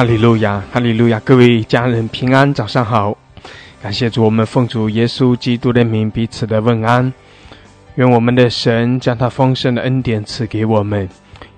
哈利路亚，哈利路亚！各位家人平安，早上好！感谢主，我们奉主耶稣基督的名彼此的问安。愿我们的神将他丰盛的恩典赐给我们，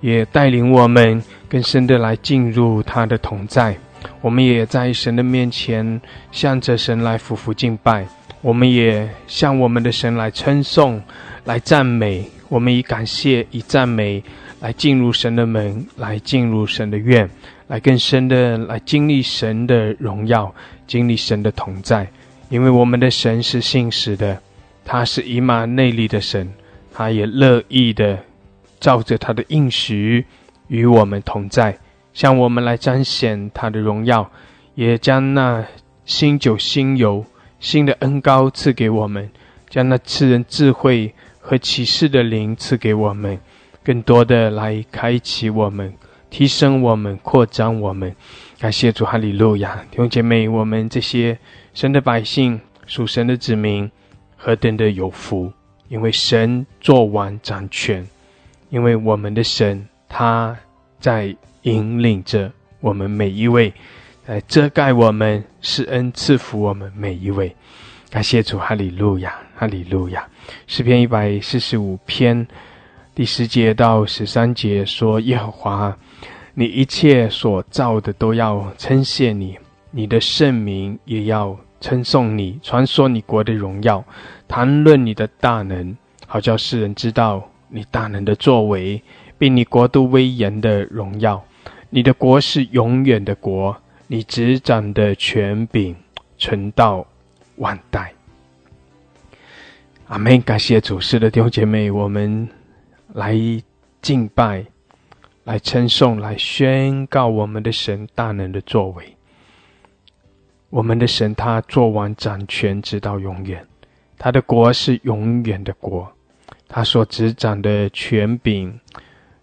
也带领我们更深的来进入他的同在。我们也在神的面前向着神来匍匐敬拜，我们也向我们的神来称颂、来赞美。我们以感谢、以赞美来进入神的门，来进入神的院。来更深的来经历神的荣耀，经历神的同在，因为我们的神是信实的，他是以马内利的神，他也乐意的照着他的应许与我们同在，向我们来彰显他的荣耀，也将那新酒、新油、新的恩膏赐给我们，将那赐人智慧和启示的灵赐给我们，更多的来开启我们。提升我们，扩张我们，感谢主，哈利路亚！弟兄姐妹，我们这些神的百姓，属神的子民，何等的有福！因为神做完掌权，因为我们的神他在引领着我们每一位，来遮盖我们，施恩赐福我们每一位。感谢主，哈利路亚，哈利路亚！诗篇一百四十五篇第十节到十三节说：耶和华。你一切所造的都要称谢你，你的圣名也要称颂你，传说你国的荣耀，谈论你的大能，好叫世人知道你大能的作为，并你国度威严的荣耀。你的国是永远的国，你执掌的权柄存到万代。阿门！感谢主，是的弟兄姐妹，我们来敬拜。来称颂，来宣告我们的神大能的作为。我们的神，他做完掌权，直到永远。他的国是永远的国，他所执掌的权柄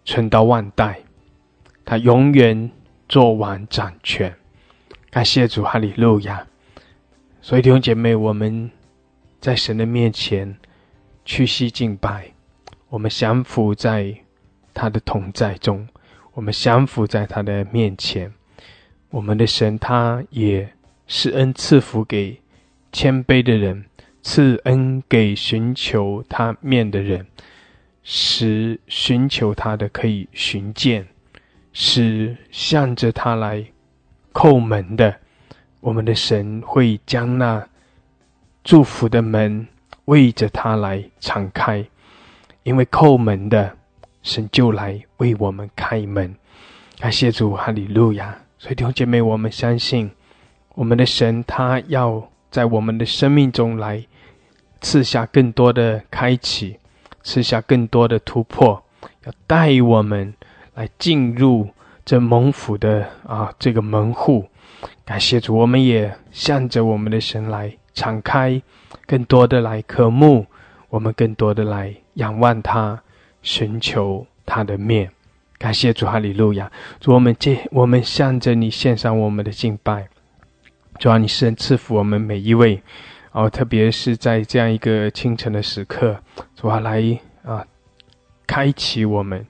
存到万代。他永远做完掌权。感谢主，哈利路亚！所以弟兄姐妹，我们在神的面前屈膝敬拜，我们降服在。他的同在中，我们降服在他的面前。我们的神，他也施恩赐福给谦卑的人，赐恩给寻求他面的人，使寻求他的可以寻见，使向着他来叩门的。我们的神会将那祝福的门为着他来敞开，因为叩门的。神就来为我们开门，感谢主，哈利路亚！所以弟兄姐妹，我们相信我们的神，他要在我们的生命中来赐下更多的开启，赐下更多的突破，要带我们来进入这蒙福的啊这个门户。感谢主，我们也向着我们的神来敞开，更多的来渴慕，我们更多的来仰望他。寻求他的面，感谢主哈利路亚！主我们借我们向着你献上我们的敬拜，主啊，你是赐福我们每一位，哦，特别是在这样一个清晨的时刻，主啊，来啊，开启我们，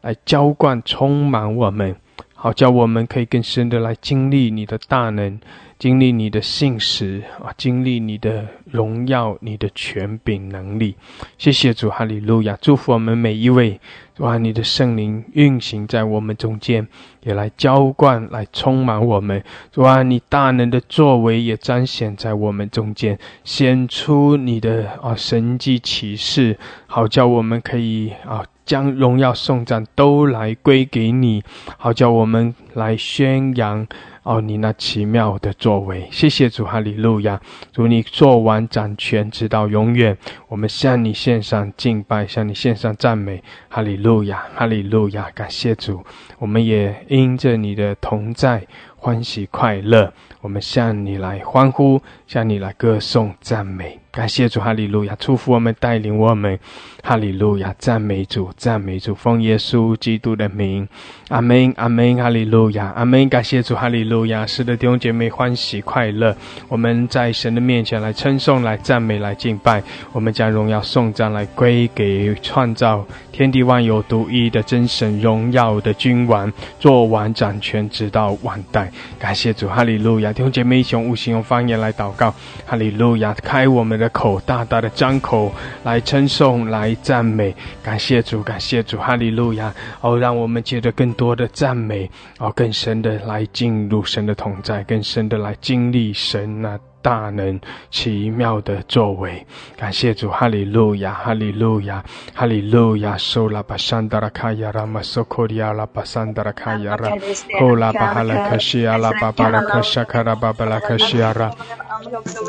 来浇灌充满我们，好叫我们可以更深的来经历你的大能。经历你的信实啊，经历你的荣耀，你的权柄能力。谢谢主，哈利路亚！祝福我们每一位，哇！你的圣灵运行在我们中间，也来浇灌，来充满我们。主啊，你大能的作为也彰显在我们中间，显出你的啊神迹启示，好叫我们可以啊将荣耀颂赞都来归给你，好叫我们来宣扬。哦，你那奇妙的作为，谢谢主，哈利路亚！主，你做完掌权，直到永远。我们向你献上敬拜，向你献上赞美，哈利路亚，哈利路亚！感谢主，我们也因着你的同在欢喜快乐。我们向你来欢呼，向你来歌颂赞美。感谢主，哈利路亚！祝福我们，带领我们，哈利路亚！赞美主，赞美主，奉耶稣基督的名，阿门，阿门，哈利路亚，阿门！感谢主，哈利路亚！是的，弟兄姐妹，欢喜快乐，我们在神的面前来称颂、来赞美、来敬拜，我们将荣耀颂赞来归给创造天地万有独一的真神荣耀的君王，做完掌权直到万代。感谢主，哈利路亚！弟兄姐妹，一起用无形用方言来祷告，哈利路亚！开我们的口，大大的张口来称颂，来赞美，感谢主，感谢主，哈利路亚！哦，让我们借着更多的赞美，哦，更深的来进入神的同在，更深的来经历神那。大能奇妙的作为，感谢主，哈利路亚，哈利路亚，哈利路亚，苏拉巴山达拉卡亚拉玛苏库里亚拉巴山达拉卡亚拉，呼拉巴哈拉克西亚拉巴巴拉克沙卡拉巴巴拉卡西亚拉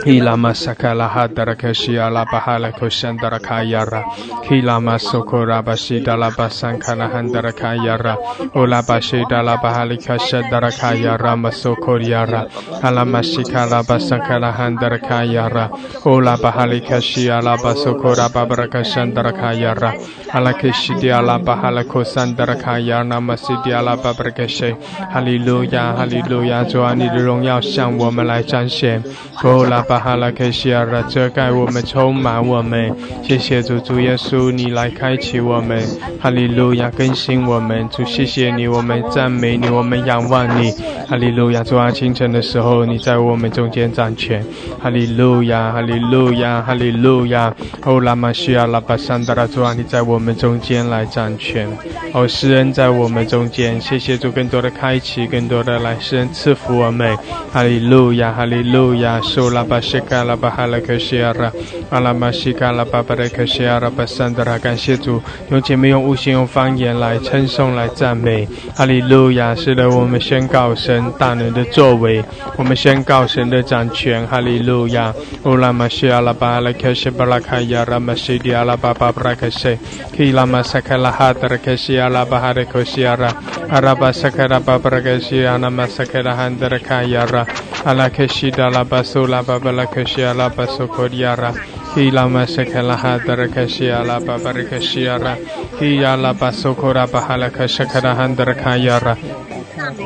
Kilama sakala hadara kashi ala bahala kushandara kayara. Kilama sokora bashi dala basan kana handara kayara. Ola bashi dala bahali kashandara kayara masokori yara. Alama shikala basan kana handara kayara. Ola bahali kashi ala basokora babara kashandara kayara. Ala kashi di ala bahala kusandara kayara namasi di ala babara kashi. Hallelujah, Hallelujah, 主啊，你的荣耀向我们来彰显。哦，拉巴哈拉克西亚拉遮盖我们，充满我们。谢谢主，主耶稣，你来开启我们。哈利路亚，更新我们。主，谢谢你，我们赞美你，我们仰望你。哈利路亚，主啊，清晨的时候，你在我们中间掌权。哈利路亚，哈利路亚，哈利路亚。哦，拉玛西亚拉巴桑达拉主啊，你在我们中间来掌权。哦，诗人在我们中间，谢谢主，更多的开启，更多的来诗人赐福我们。哈利路亚，哈利路亚。苏拉巴西卡拉巴哈拉克西亚拉，阿拉玛西卡拉巴巴勒克西亚拉巴桑达拉，感谢主，用前面用无形用方言来称颂来赞美。哈利路亚，是的，我们宣告神大能的作为，我们宣告神的掌权。哈利路亚，乌拉玛西阿拉巴勒克西巴拉卡亚拉玛西迪阿拉巴巴布拉克西，基拉玛萨卡拉哈德克西阿拉巴哈德克西亚拉，阿拉巴萨卡拉巴布拉克西阿拉玛萨卡拉汉德拉，阿拉克西达拉巴苏拉巴巴拉克西阿拉巴苏科迪亚拉，基拉玛萨卡拉哈德克西阿拉巴巴拉克西亚拉，基阿拉巴苏科拉巴哈拉克西卡拉汉德卡亚拉。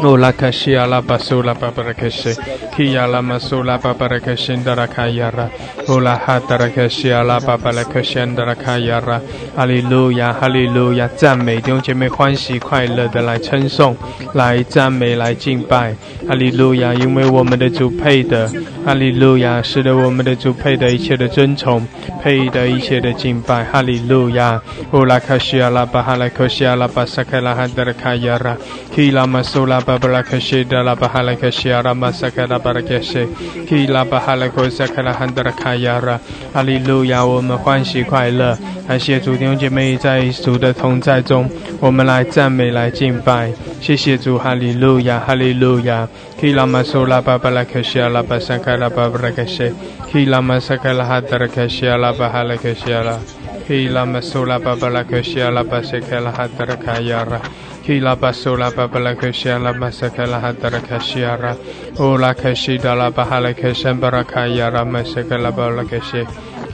Ola kashi ala basula babarakeshe ki ala masula babarakeshe ndara kayara Ola hatara kashi ala babarakeshe ndara kayara Hallelujah Hallelujah 赞美弟兄姐妹欢喜快乐的来称颂来赞美来敬拜哈利路亚因为我们的主配的哈利路亚是的我们的主配的一切的尊崇配的一切的敬拜哈利路亚 Ola kashi ala bahalakashi ala basakala handara kayara ki la masula babarakashe dala bahalakashe arama sakala barakashe ki la bahalako sakala handara kayara 哈利路亚我们欢喜快乐感谢主弟兄姐妹在主的同在中我们来赞美来敬拜谢谢主哈利路亚哈利路亚 ki la masula babarakashe ala basakala babarakashe ki la masakala handara kashe ala bahalakashe ala ki la masula babarakashe ala basakala handara kayara Kila basula babala kushiala masakala hadara kashiara. Ula kashi dala bahala kashambara kayara masakala bala kashi.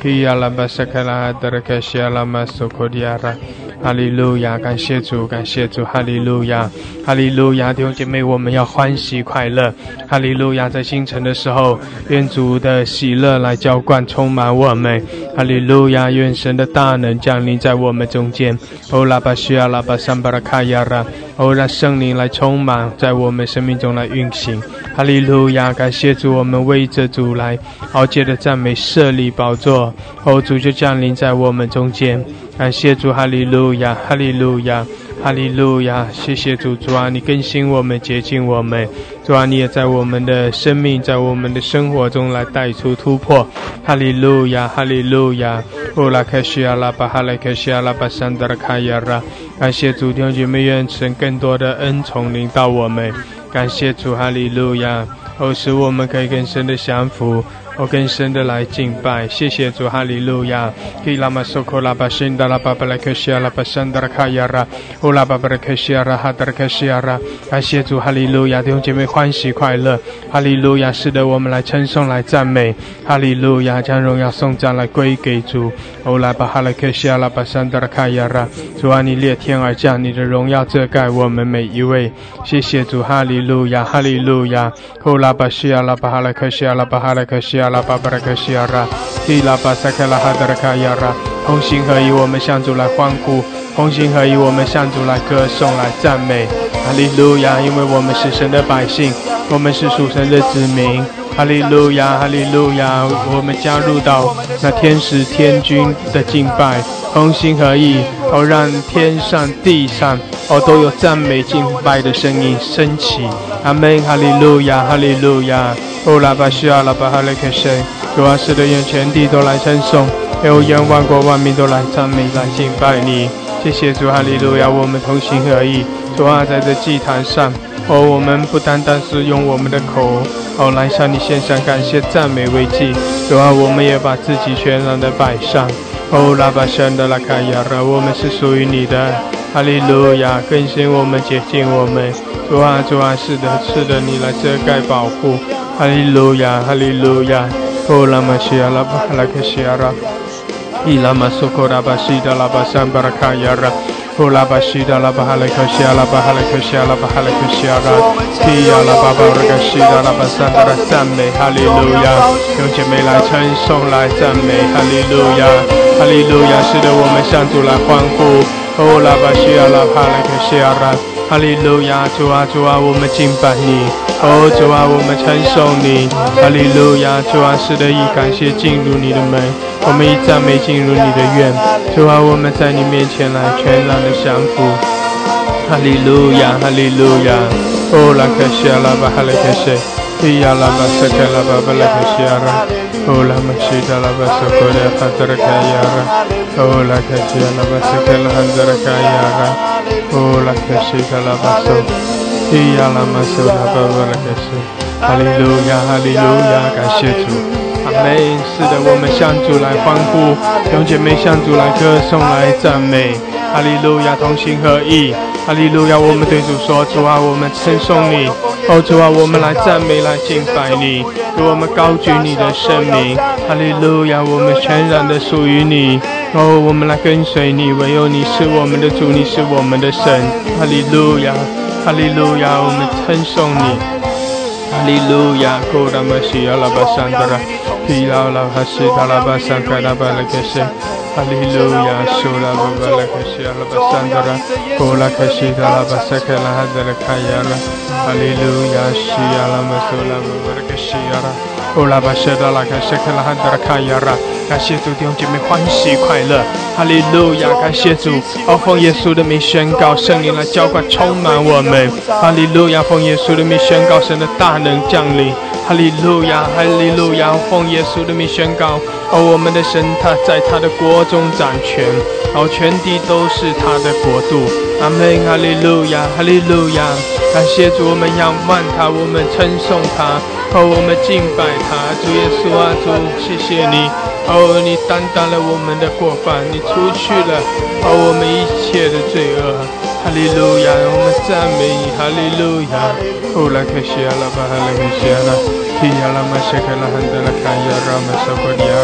Kiyala basakala hadara shi la masukodiara. 哈利路亚，感谢主，感谢主，哈利路亚，哈利路亚，弟兄姐妹，我们要欢喜快乐，哈利路亚，在清晨的时候，愿主的喜乐来浇灌，充满我们，哈利路亚，愿神的大能降临在我们中间，欧拉巴西亚拉巴桑巴拉卡亚拉，欧让圣灵来充满在我们生命中来运行，哈利路亚，感谢主，我们为着主来豪杰的赞美设立宝座，哦主就降临在我们中间。感谢主，哈利路亚，哈利路亚，哈利路亚！谢谢主，主啊，你更新我们，洁净我们，主啊，你也在我们的生命，在我们的生活中来带出突破。哈利路亚，哈利路亚！乌拉克西亚拉巴哈莱克西亚拉巴桑德拉卡亚拉，感谢主，弟兄姐妹，愿神更多的恩宠临到我们。感谢主，哈利路亚！哦，使我们可以更深的降服。我更深的来敬拜，谢谢主，哈利路亚。基拉玛苏库拉巴辛达拉巴巴拉克西亚拉巴桑达拉卡亚拉，乌拉巴巴拉克西亚拉哈达拉克西亚拉，感谢主，哈利路亚，弟兄姐妹欢喜快乐，哈利路亚，是的，我们来称颂来赞美，哈利路亚，将荣耀颂赞来归给主。乌拉巴哈拉克西亚拉巴桑达拉卡亚拉，主啊，你裂天而降，你的荣耀遮盖我们每一位，谢谢主，哈利路亚，哈利路亚。乌拉巴西亚拉巴哈拉克西亚拉巴哈拉克西。阿拉巴巴拉克西亚拉，提拉巴萨克拉哈德拉卡亚拉，同心合一，我们向主来欢呼；同心合一，我们向主来歌颂、来赞美。哈利路亚！因为我们是神的百姓，我们是属神的子民。哈利路亚，哈利路亚！我们加入到那天使天君的敬拜，同心合意，好，让天上地上哦都有赞美敬拜的声音升起。阿门，哈利路亚，哈利路亚！哦，拉巴西亚，拉巴哈利克神，主啊，使得愿全地都来称颂，有愿万国万民都来赞美来敬拜你。谢谢主，哈利路亚！我们同心合意，主啊，在这祭坛上。哦，我们不单单是用我们的口哦来向你献上感谢赞美慰藉，主啊，我们也把自己全然的摆上。哦，拉巴山的拉卡亚拉，我们是属于你的。哈利路亚，更新我们，洁净我们。主啊，主啊，是的，是的，你来遮盖保护。哈利路亚，哈利路亚。哦，拉玛西亚拉巴拉克西亚拉，伊拉玛苏库拉巴西的拉巴山巴拉卡亚拉。呼啦巴西达啦巴哈雷克西阿拉巴哈雷克西阿拉巴哈雷克西阿拉，提亚拉巴巴瑞克西达拉巴山达拉赞美哈利路亚，用姐妹来称颂来赞美哈利路亚，哈利路亚，使得我们向主来欢呼。呼啦巴西阿拉哈雷克西阿拉，哈利路亚，主啊主啊，我们敬拜你。哦，主啊，我们称颂你，哈利路亚！主啊，是的，以感谢进入你的门，我们以赞美进入你的院。主啊，我们在你面前来全然的降服，哈利路亚，哈利路亚！哦，拉克西阿拉巴哈利克西，伊亚拉巴塞克拉巴巴拉克西阿拉，哦，拉玛西达拉巴索科列哈德拉卡亚拉，哦，拉克西阿拉巴塞克拉哈德拉卡亚拉，哦，拉克西达拉巴索。咿呀啦嘛嗦啦吧吧啦开始，哈利路亚哈利路亚，感谢主，阿门。是的，我们向主来欢呼，兄姐妹向主来歌颂来赞美，哈利路亚同心合意，哈利路亚。我们对主说，主啊，我们称颂你，哦主啊，我们来赞美来敬拜你，主我们高举你的圣名，哈利路亚，我们全然的属于你，哦我们来跟随你，唯有你是我们的主，你是我们的神，哈利路亚。哈利路亚，我们称颂你。哈利路亚，库拉玛西亚拉巴桑德拉，皮拉拉哈西达拉巴桑卡拉巴拉克西。哈利路亚，苏拉巴巴拉克西亚拉巴桑德拉，库拉克西达拉巴萨克拉哈德拉卡亚拉。哈利路亚，西亚拉玛苏拉巴巴拉克西亚拉，库拉巴西达拉卡西克拉哈德拉卡亚拉。感谢主，弟兄姐妹欢喜快乐，哈利路亚！感谢主，哦，奉耶稣的名宣告，圣灵来浇灌充满我们，哈利路亚！奉耶稣的名宣告，神的大能降临，哈利路亚！哈利路亚！奉耶稣的名宣告，哦，我们的神他在他的国中掌权，哦，全地都是他的国度，阿门！哈利路亚！哈利路亚！感谢主，我们仰望他，我们称颂他，哦，我们敬拜他，主耶稣啊，主，谢谢你。哦，你担当了我们的过犯，你除去了哦我们一切的罪恶。哈利路亚，我们赞美你，哈利路亚。哦，拉克西亚拉巴哈拉克西亚拉，提亚拉玛谢克拉汉德拉卡亚拉玛索科利亚。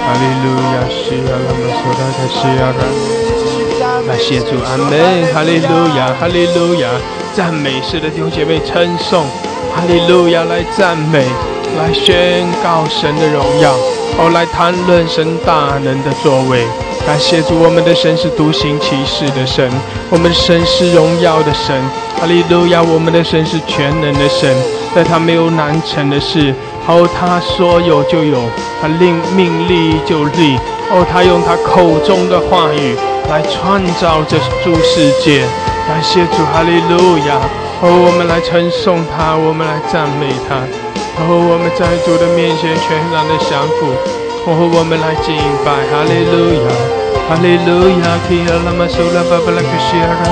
哈利路亚，西亚拉玛索拉克西亚拉。感谢主，阿门。哈利路亚，哈利路亚，赞美式的弟兄姐妹称颂，哈利路亚来赞美，来宣告神的荣耀。后来谈论神大能的作为，感谢主，我们的神是独行其事的神，我们的神是荣耀的神，哈利路亚，我们的神是全能的神，在他没有难成的事，哦，他说有就有，他令命立就立，哦，他用他口中的话语来创造这诸世界，感谢主，哈利路亚，哦，我们来称颂他，我们来赞美他。哦，我们在主的面前全然的降服，哦，我们来敬拜，哈利路亚，哈利路亚，基亚拉玛苏拉巴巴拉克西亚拉，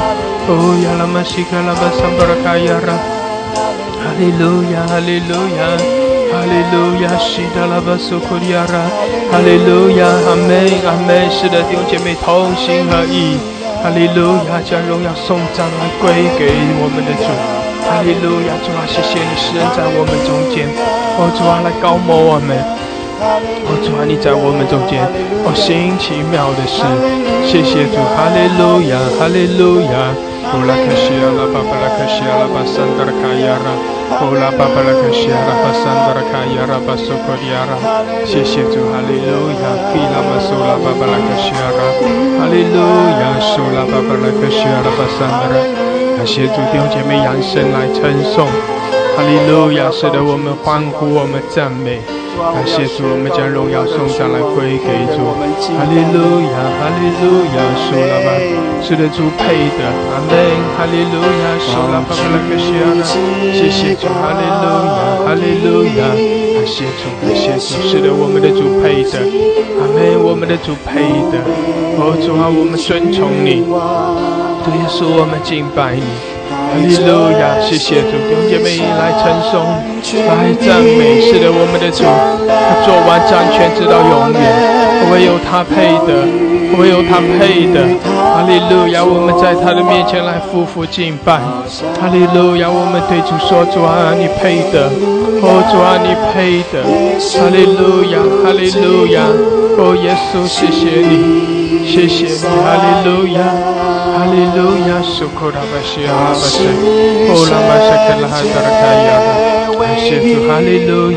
哦，亚拉玛西卡拉巴桑巴拉卡亚拉，哈利路亚，哈利路亚，哈利路亚，西达拉巴苏库里亚拉，哈利路亚，阿门，阿门，是的，弟兄姐妹同心合意，哈利路亚，将荣耀颂赞来归给我们的主。哈利路亚，主啊，谢谢你，施恩在我们中间。哦，主啊，来高摩我们。哦，主啊，你在我们中间，哦，行奇妙的事。谢谢主，哈利路亚，哈利路亚。哦，拉克西亚拉巴巴拉克西亚拉巴桑德拉卡亚拉。哦，拉巴巴拉克西亚拉巴桑德拉卡亚拉巴苏克亚拉。谢谢主，哈利路亚。基拉马苏拉巴巴拉克西亚拉。哈利路亚，苏拉巴巴拉克西亚拉巴桑德拉。感谢主弟兄姐妹扬声来称颂，哈利路亚！使得我们欢呼，我们赞美。感谢主，我们将荣耀送上来归给主。哈利路亚，哈利路亚，属了吧？是的，主配的。阿门。哈利路亚，属了吧？拉克西亚，谢谢主，哈利路亚，哈利路亚，感谢主，感谢主，是的，我们的主配的。阿门，我们的主配的。哦，主啊，我们尊崇你，主耶稣，我们敬拜你。哈利路亚，谢谢主，弟兄姐妹来称颂，来赞美，是的，我们的主，他做完掌权直到永远，唯有他配的，唯有他配的。哈利路亚，我们在他的面前来夫妇敬拜。哈利路亚，我们对主说：主啊，你配的，哦，主啊，你配的。哈利路亚，哈利路亚，哦，耶稣，谢谢你，谢谢你，哈利路亚。哈利路亚，苏克拉巴西阿巴西，欧拉巴西克拉哈达拉卡亚拉，哈利路亚，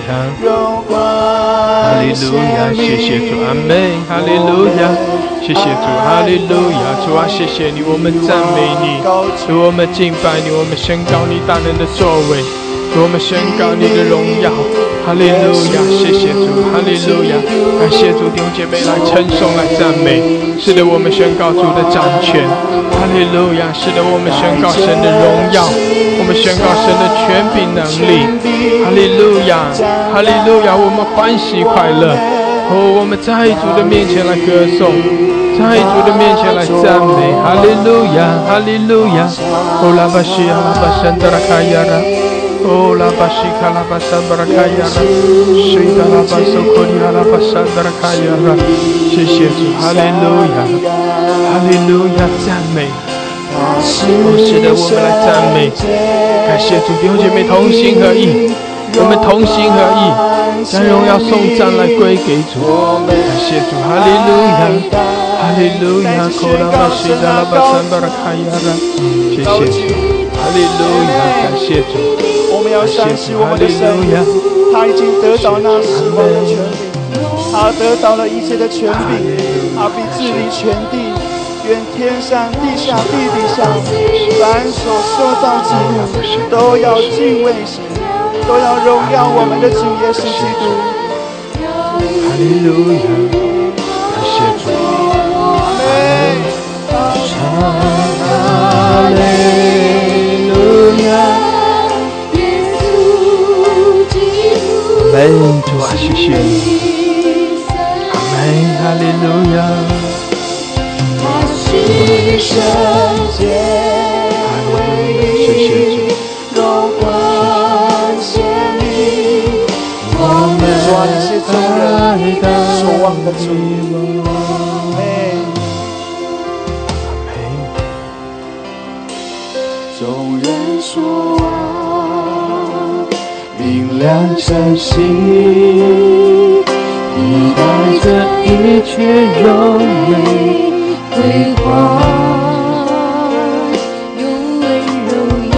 哈利路亚，谢谢主，阿门，哈利路亚，谢谢主，哈利路亚，主啊，谢谢你，我们赞美你，主我们敬拜你，我们宣告你大能的作为，主我们宣告你的荣耀。哈利路亚，谢谢主，哈利路亚，感谢主弟兄姐妹来称颂来赞美，是的，我们宣告主的掌权，哈利路亚，是的，我们宣告神的荣耀，我们宣告神的权柄能力，哈利路亚，哈利路亚，我们欢喜快乐，哦，我们在主的面前来歌颂，在主的面前来赞美，哈利路亚，哈利路亚，哦，拉巴西阿拉巴山德拉卡亚拉。Oh la bashika la basandra kayara, shida la basokori la basandra kayara，谢谢主，哈利路亚，哈利路亚，赞美。哦，是的，我们来赞美，感谢主，弟兄姐妹同心合意，我们同心合意，将荣耀颂赞来归给主。感谢主，哈利路亚，哈利路亚，可拉巴西拉巴桑达拉卡亚拉，谢谢主，哈利路亚，感谢主。要相信我们的神，他已经得到那死亡的权柄，他得到了一切的权柄，他必治理全地，愿天上地下地底下，凡所受造之物都要敬畏神，都要荣耀我们的主耶稣基督。哈利路亚，感谢主，阿门。哈利门主啊，谢谢你，阿门，哈利路亚。哈利路亚，谢谢主。我们抓一些众人所望的主，亮晨曦，你带着一切柔美辉煌，用温柔用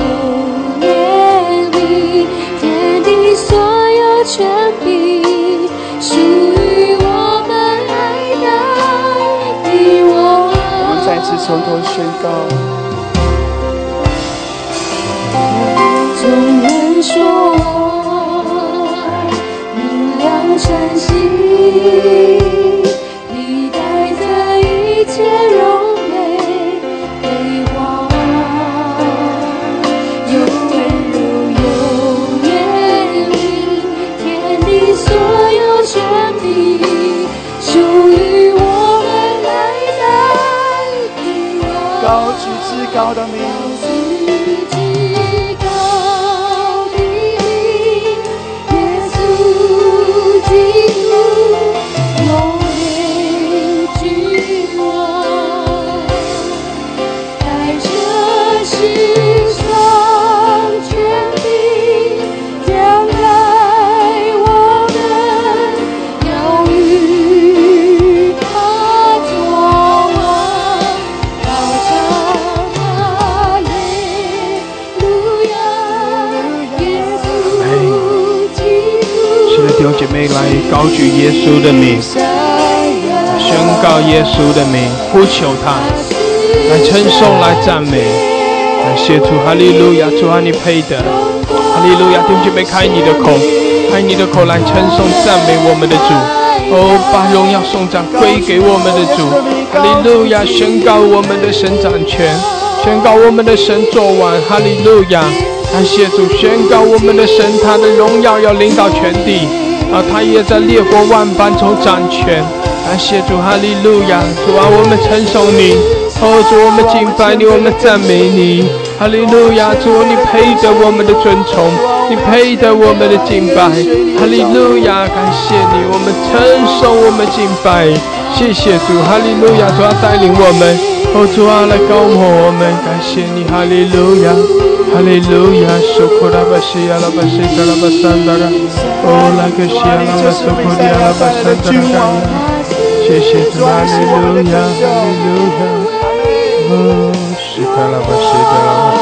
耶稣的名，宣告耶稣的名，呼求他，来称颂，来赞美，感谢主，哈利路亚，主啊，你配的，哈利路亚！弟兄姐妹，开你的口，开你的口来称颂赞美我们的主。哦，把荣耀颂赞归给我们的主。哈利路亚！宣告我们的神掌权，宣告我们的神作完。哈利路亚！感谢主，宣告我们的神，他的荣耀要领导全地，啊，他也在烈火万般中掌权。感谢主，哈利路亚！主啊，我们称颂你，哦，主我们敬拜你，我们赞美你。哈利路亚，主你配得我们的尊崇，你配得我们的敬拜。哈利路亚，感谢你，我们称颂，我们敬拜。谢谢主，哈利路亚，主啊带领我们，哦主啊来高摩我们，感谢你，哈利路亚，哈利路亚，苏库拉巴西亚拉巴西卡拉巴桑达拉，哦拉克西亚拉巴苏库利亚拉巴桑达拉卡亚，谢谢主，哈利路亚，哈利路亚，哦西卡拉巴西卡拉巴。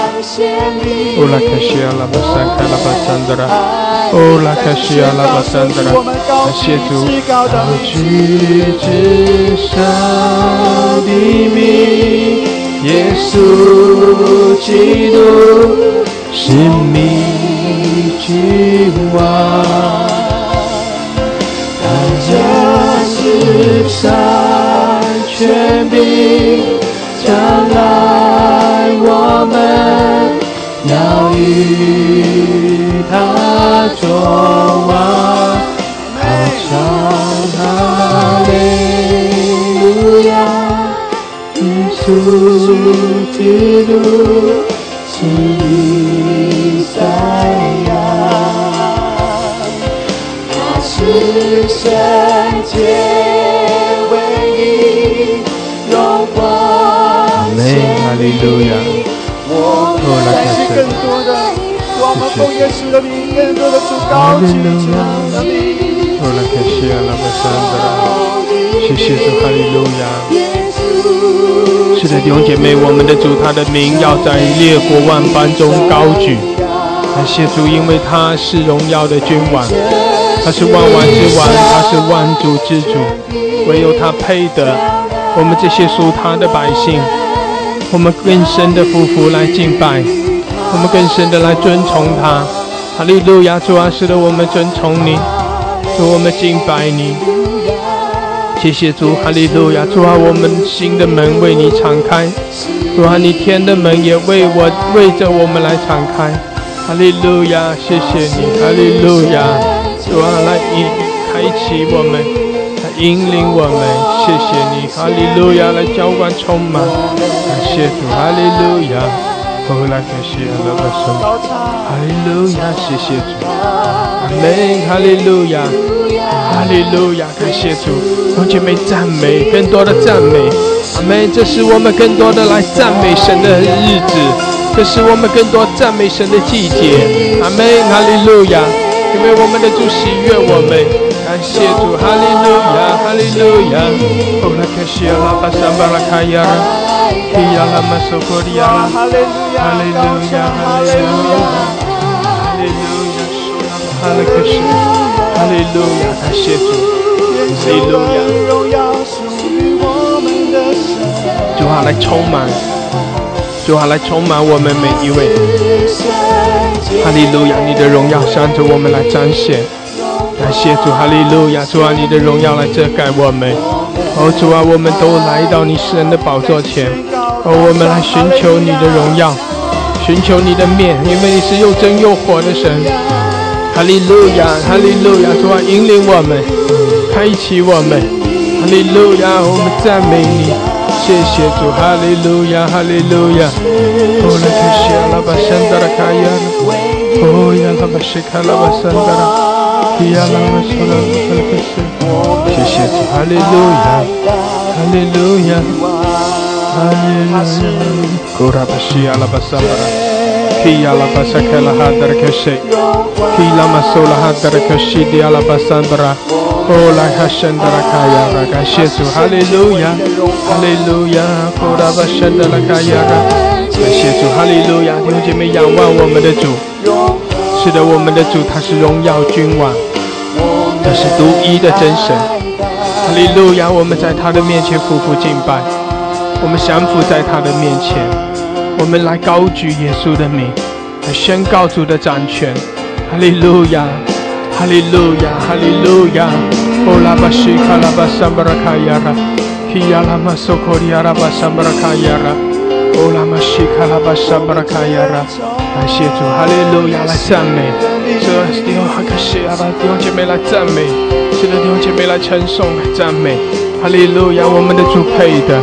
哦拉克西亚拉巴桑卡拉巴桑达拉，哦拉克西亚拉巴桑达拉，感谢主，高举至上的名，耶稣基督是命君王，他将世上权柄将来我们要与他作王，耶稣基督是弥赛亚，他是圣洁唯一荣光美哈利路亚。我们再是更多的，我们奉耶稣的名，更多的主高举主的名。哦拉克西亚拉巴桑达拉，谢谢主，哈利路亚。是的，弟兄姐妹，我们的主他的名要在列国万邦中高举。感谢主，因为他是荣耀的君王，他是万王之王，他是万主之主，唯有他配得我们这些属他的百姓。我们更深的匍匐来敬拜，我们更深的来尊崇他。哈利路亚，主啊，使得，我们尊崇你，主，我们敬拜你。谢谢主，哈利路亚，主啊，我们心的门为你敞开，主啊，你天的门也为我为着我们来敞开。哈利路亚，谢谢你，哈利路亚，主啊，来引开启我们，来引领我们，谢谢你，哈利路亚，来浇灌充满，感谢主，哈利路亚，哦，来感谢阿拉巴神，哈利路亚，谢谢主，阿门，哈利路亚，哈利路亚，感谢主，兄姐妹赞美，更多的赞美，阿门，这是我们更多的来赞美神的日子。这是我们更多赞美神的季节，阿门，哈利路亚！因为我们的主喜悦我们，感谢主，哈利路亚，哈利路亚！哦，拉克西亚拉巴桑巴拉卡亚拉，伊亚拉马索科利亚拉，哈利路亚，哈利路亚，哈利路亚，哈利路亚，哈利路亚，哈利路亚，感谢主，哈利路亚！主啊，来充满。主啊，来充满我们每一位，哈利路亚！你的荣耀向着我们来彰显，感谢主，哈利路亚！主啊，你的荣耀来遮盖我们，哦，主啊，我们都来到你神的宝座前，哦，我们来寻求你的荣耀，寻求你的面，因为你是又真又活的神，哈利路亚，哈利路亚！主啊，引领我们，开启我们，哈利路亚！我们赞美你。谢谢主，哈利路亚，哈利路亚。哦，拉克西阿拉巴山达拉卡亚，哦呀拉巴西卡拉巴山达拉，伊亚拉巴苏拉巴克西。谢谢主，哈利路亚，哈利路亚，哈利路亚。哦，拉巴西阿拉巴山达拉，伊亚拉巴萨卡拉哈达拉克西，伊拉马苏拉哈达拉克西迪阿拉巴山达拉。哦，来哈山达拉卡亚，感谢主，哈利路亚，哈利路亚，哦，拉巴山达拉卡亚，感谢主，哈利路亚，弟兄姐妹仰望我们的主，是的，我们的主他是荣耀君王，他是独一的真神，哈利路亚，我们在他的面前匍匐敬拜，我们降服在他的面前，我们来高举耶稣的名，来宣告主的掌权。哈利路亚，哈利路亚，哈利路亚。哦拉巴西卡拉巴桑巴拉卡亚拉，基亚拉马索科里亚拉巴桑巴拉卡亚拉，哦拉马西卡拉巴桑巴拉卡亚拉。感谢主，哈利路亚，来赞美。是，弟兄哈克西亚拉弟兄姐妹来赞美，是，弟兄姐妹来称颂，来赞美。哈利路亚，我们的主配的，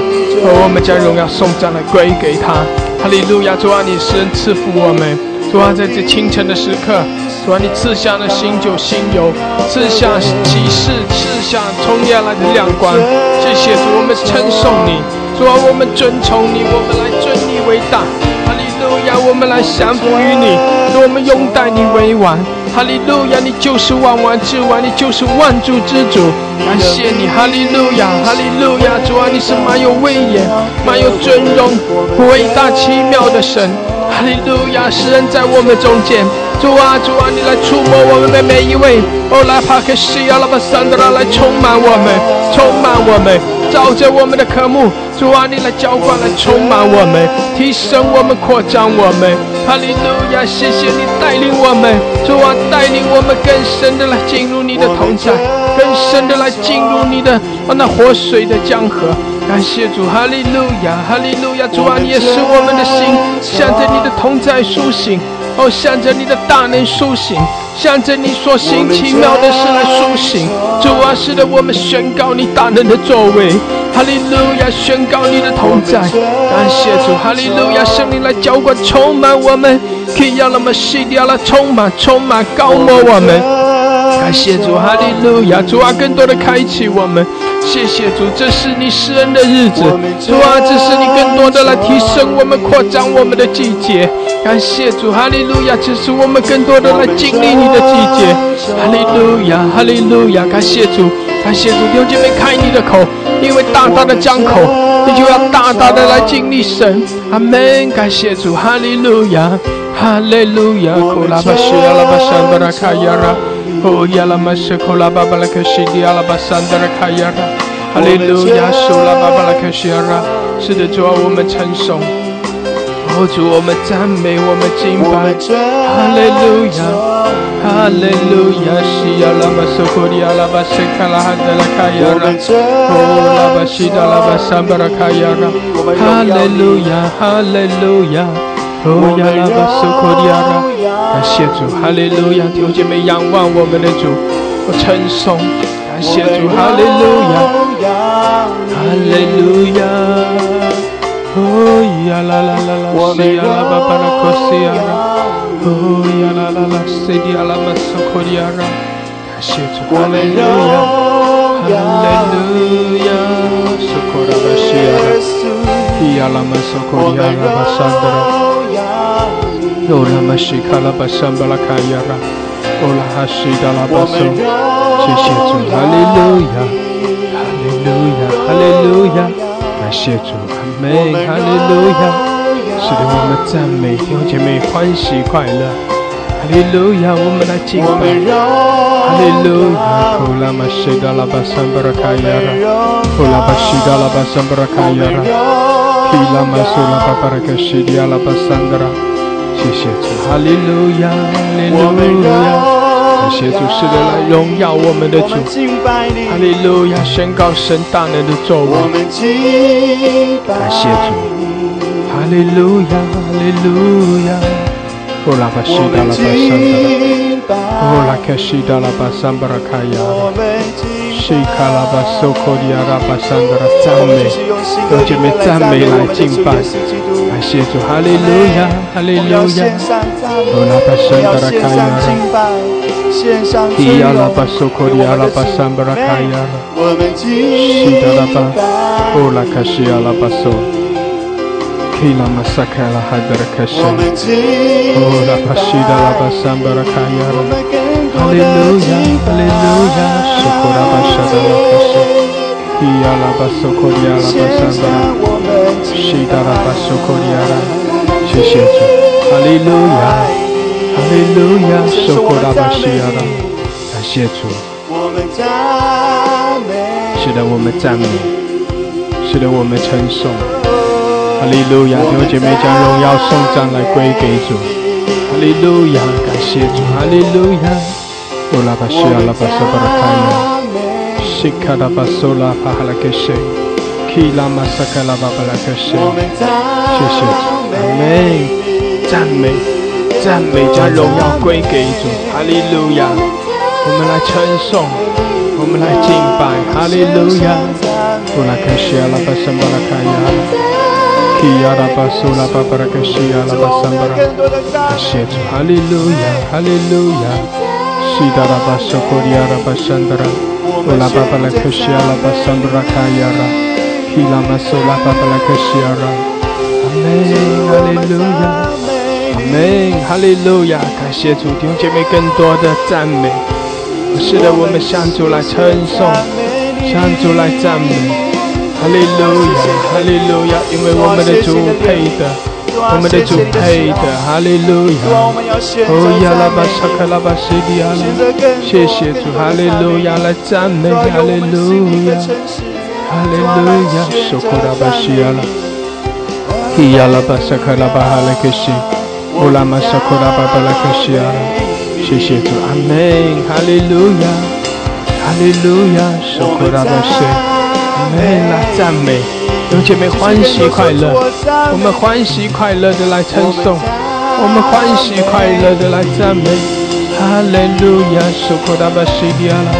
哦，我们将荣耀颂赞来归给他。哈利路亚，主啊，你是赐福我们。主啊，在这清晨的时刻，主啊，你赐下了新酒新油，赐下启示，赐下从你而来的亮光。谢谢主，我们称颂你。主啊，我们尊崇你，我们来尊你为大。哈利路亚，我们来降服于你，主我们拥戴你为王。哈利路亚，你就是万王之王，你就是万主之主。感谢你，哈利路亚，哈利路亚，主啊，你是满有威严、满有尊荣、伟大奇妙的神。哈利路亚！诗人在我们中间，主啊，主啊，你来触摸我们的每一位。哦，来帕克西亚拉巴桑德拉来充满我们，充满我们，照着我们的科目。主啊，你来浇灌，来充满我们，提升我们，扩张我们。哈利路亚！谢谢你带领我们，主啊，带领我们更深的来进入你的同在，更深的来进入你的哦那活水的江河。感谢主，哈利路亚，哈利路亚！主啊，你也使我们的心向着你的同在苏醒，哦，向着你的大能苏醒，向着你所行奇妙的事来苏醒。主啊，使得我们宣告你大能的作为，哈利路亚！宣告你的同在。感谢主，哈利路亚！圣灵来浇灌，充满我们，可以让我们洗掉了，充满，充满，高摩我们。感谢主，哈利路亚！主啊，更多的开启我们。谢谢主，这是你施恩的日子。主啊，这是你更多的来提升我们、扩张我们的季节。感谢主，哈利路亚！这是我们更多的来经历你的季节。哈利路亚，哈利路亚！感谢主，感谢主，弟兄姐妹开你的口，因为大大的张口，你就要大大的来经历神。阿门！感谢主，哈利路亚，哈利路亚！库拉巴西阿拉巴山巴拉卡亚拉。哦，亚拉玛什库拉巴巴拉克西迪阿拉巴桑德拉卡亚拉，哈利路亚，苏拉巴巴拉克西亚拉，是的，主啊，我们称颂，哦，主，我们赞美，我们敬拜，哈利路亚，哈利路亚，西亚拉玛苏库迪阿拉巴什卡拉哈德拉卡亚拉，哦，拉巴西达拉巴桑巴拉卡亚拉，哈利路亚，哈利路亚。哦，亚拉巴苏库迪亚拉，感谢主，哈利路亚！弟兄姐妹仰望我们的主，我称颂，感谢主，哈利路亚，哈利路亚！哦，亚啦啦啦啦，西亚拉巴巴拉库西亚拉，哦，亚啦啦啦，西迪亚拉巴苏库迪亚拉，感谢主，哈利路亚，哈利路亚，苏库拉巴西亚拉，亚拉巴苏库迪亚拉巴桑德拉。哦，拉玛西卡拉巴桑巴拉卡亚拉，哦拉哈西达拉巴松，谢谢主，哈利路亚，哈利路亚，哈利路亚，感谢主，阿门，哈利路亚，使得我们赞美弟兄姐妹欢喜快乐，哈利路亚，我们来敬拜，哈利路亚，哦拉玛西达拉巴桑巴拉卡亚拉，哦拉巴西达拉巴桑巴拉卡亚拉，提拉玛苏拉巴巴拉卡西迪亚拉巴桑德拉。谢谢主，哈利路亚，哈利路亚，感谢主，是的来荣耀我们的主，哈利路亚，宣告神大能的作为，感谢主，哈利路亚，哈利路亚，哦拉巴西达拉巴桑达拉，哦拉克西达拉巴桑巴拉卡亚，西卡拉巴苏科里亚拉巴桑德拉，赞美，用姐妹赞美来敬拜。感谢主，哈利路亚，哈利路亚。罗，拉巴山达拉卡亚拉，伊亚拉巴苏库里亚拉巴桑德拉卡亚拉，西达拉巴，哦拉卡西亚拉巴苏，基拉马萨卡拉哈达拉卡西，哦拉巴西达拉巴山巴拉卡亚拉，哈利路亚，哈利路亚，苏库拉巴沙达拉卡西，伊亚拉巴苏库里亚拉巴山巴拉。西达拉巴苏库里亚拉，谢谢主，哈利路亚，哈利路亚，苏库拉巴西亚拉，感谢主，是的，我们赞美，是的，我们称颂，哈利路亚，弟兄姐妹将荣耀颂赞来归给主，哈利路亚，感谢主，哈利路亚。乌拉巴西阿拉巴萨巴拉卡亚，西卡拉巴索拉巴哈拉克西，基拉马萨卡拉巴巴拉克西，谢谢主，阿门。赞美，赞美将荣耀归给主，哈利路亚。我们来称颂，我们来敬拜，哈利路亚。乌拉克西阿拉巴萨巴拉卡亚。基亚拉巴苏拉巴巴拉克西亚拉巴桑巴拉，感谢主，哈利路亚，哈利路亚。西达拉巴苏库里亚拉巴桑达拉，乌拉巴巴拉克西亚拉巴桑巴拉卡亚拉，基拉马苏拉巴巴拉克西亚拉，阿门，哈利路亚，阿门，哈利路亚。感谢主，弟兄姐妹更多的赞美，是的，我们向主来称颂，向主来赞美。哈利路亚，哈利路亚，因为我们的主配的，我们的主配的，哈利路亚。哦呀拉巴沙卡拉巴西迪亚拉，谢谢主，哈利路亚，来赞美，哈利路亚，哈利路亚，苏库拉巴西亚拉，伊亚拉巴沙卡拉巴哈拉克西，乌拉玛沙库拉巴巴拉克西亚拉，谢谢主，阿门，哈利路亚，哈利路亚，苏库拉巴西。们来赞美，有姐妹欢喜快乐，我们欢喜快乐的来称颂，我们欢喜快乐的来赞美。哈利路亚，苏库达巴西迪亚拉，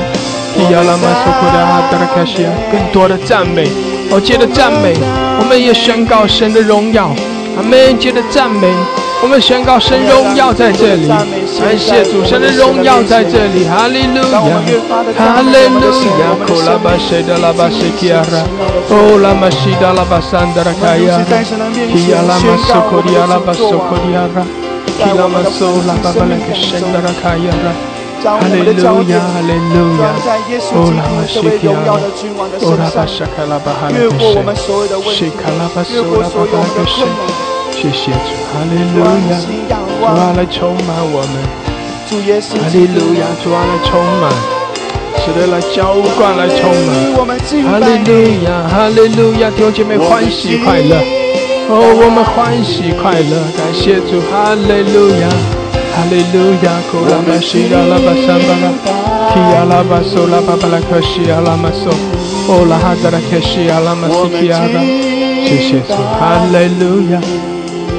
伊亚拉玛苏库达哈达拉卡西亚，更多的赞美，哦，接着赞美，我们也宣告神的荣耀，阿门，接着赞美。我们宣告神荣耀在这里，感谢主神的荣耀在这里，哈利路亚，哈利路亚，库拉巴西达拉巴西基亚拉，哦拉玛西达拉巴拉卡亚，基亚拉玛苏库迪亚拉巴苏库迪亚拉，基拉玛苏拉巴巴拉克什达拉卡亚拉，哈利路亚，哈利路亚，哦拉玛西基亚拉，哦拉巴沙卡拉巴哈利克什，西卡拉巴苏拉巴巴拉克什。谢谢主，哈利路亚，主啊来充满我们，哈利路亚，主啊来充满，使得来浇灌来充满，哈利路亚，哈利路亚，弟兄姐妹欢喜快乐，哦，我们欢喜快乐，感谢主，哈利路亚，哈利路亚，库拉玛西亚拉巴桑巴拉，提亚拉巴苏拉巴巴拉克西亚拉玛苏，哦拉哈达拉克西亚拉玛西基亚拉，谢谢主，哈利路亚。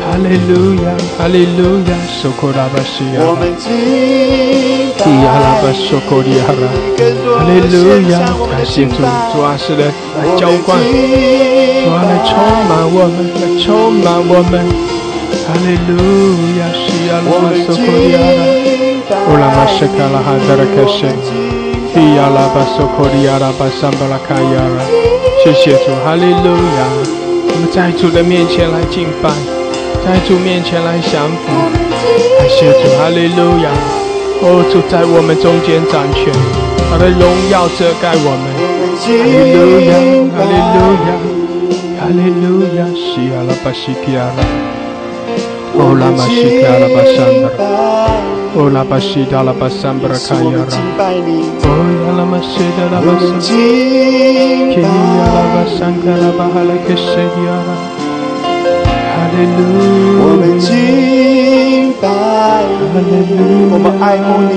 哈利路亚，哈利路亚，苏库拉巴西亚，伊亚拉巴苏库里亚拉，哈利路亚，感谢主，主啊，是的，来浇灌，主啊，来充满我们，来充满我们，哈利路亚，西亚拉巴苏库里亚拉，乌拉玛什卡拉哈达拉克什，伊亚拉巴苏库里亚拉巴桑巴拉卡亚拉，谢谢主，哈利路亚，我们在主的面前来敬拜。在主面前来降服，感谢主，哈利路亚！哦，主在我们中间掌权，他的荣耀遮盖我们，哈利路亚，哈利路亚，哈利路亚，西阿拉巴西基阿拉，哦拉玛西基阿拉巴桑德拉，哦拉巴西达拉巴桑布拉卡亚拉，哦亚拉玛西达拉巴桑，基亚拉巴桑卡拉巴哈拉克西基阿拉。我们敬拜你，我们爱慕你，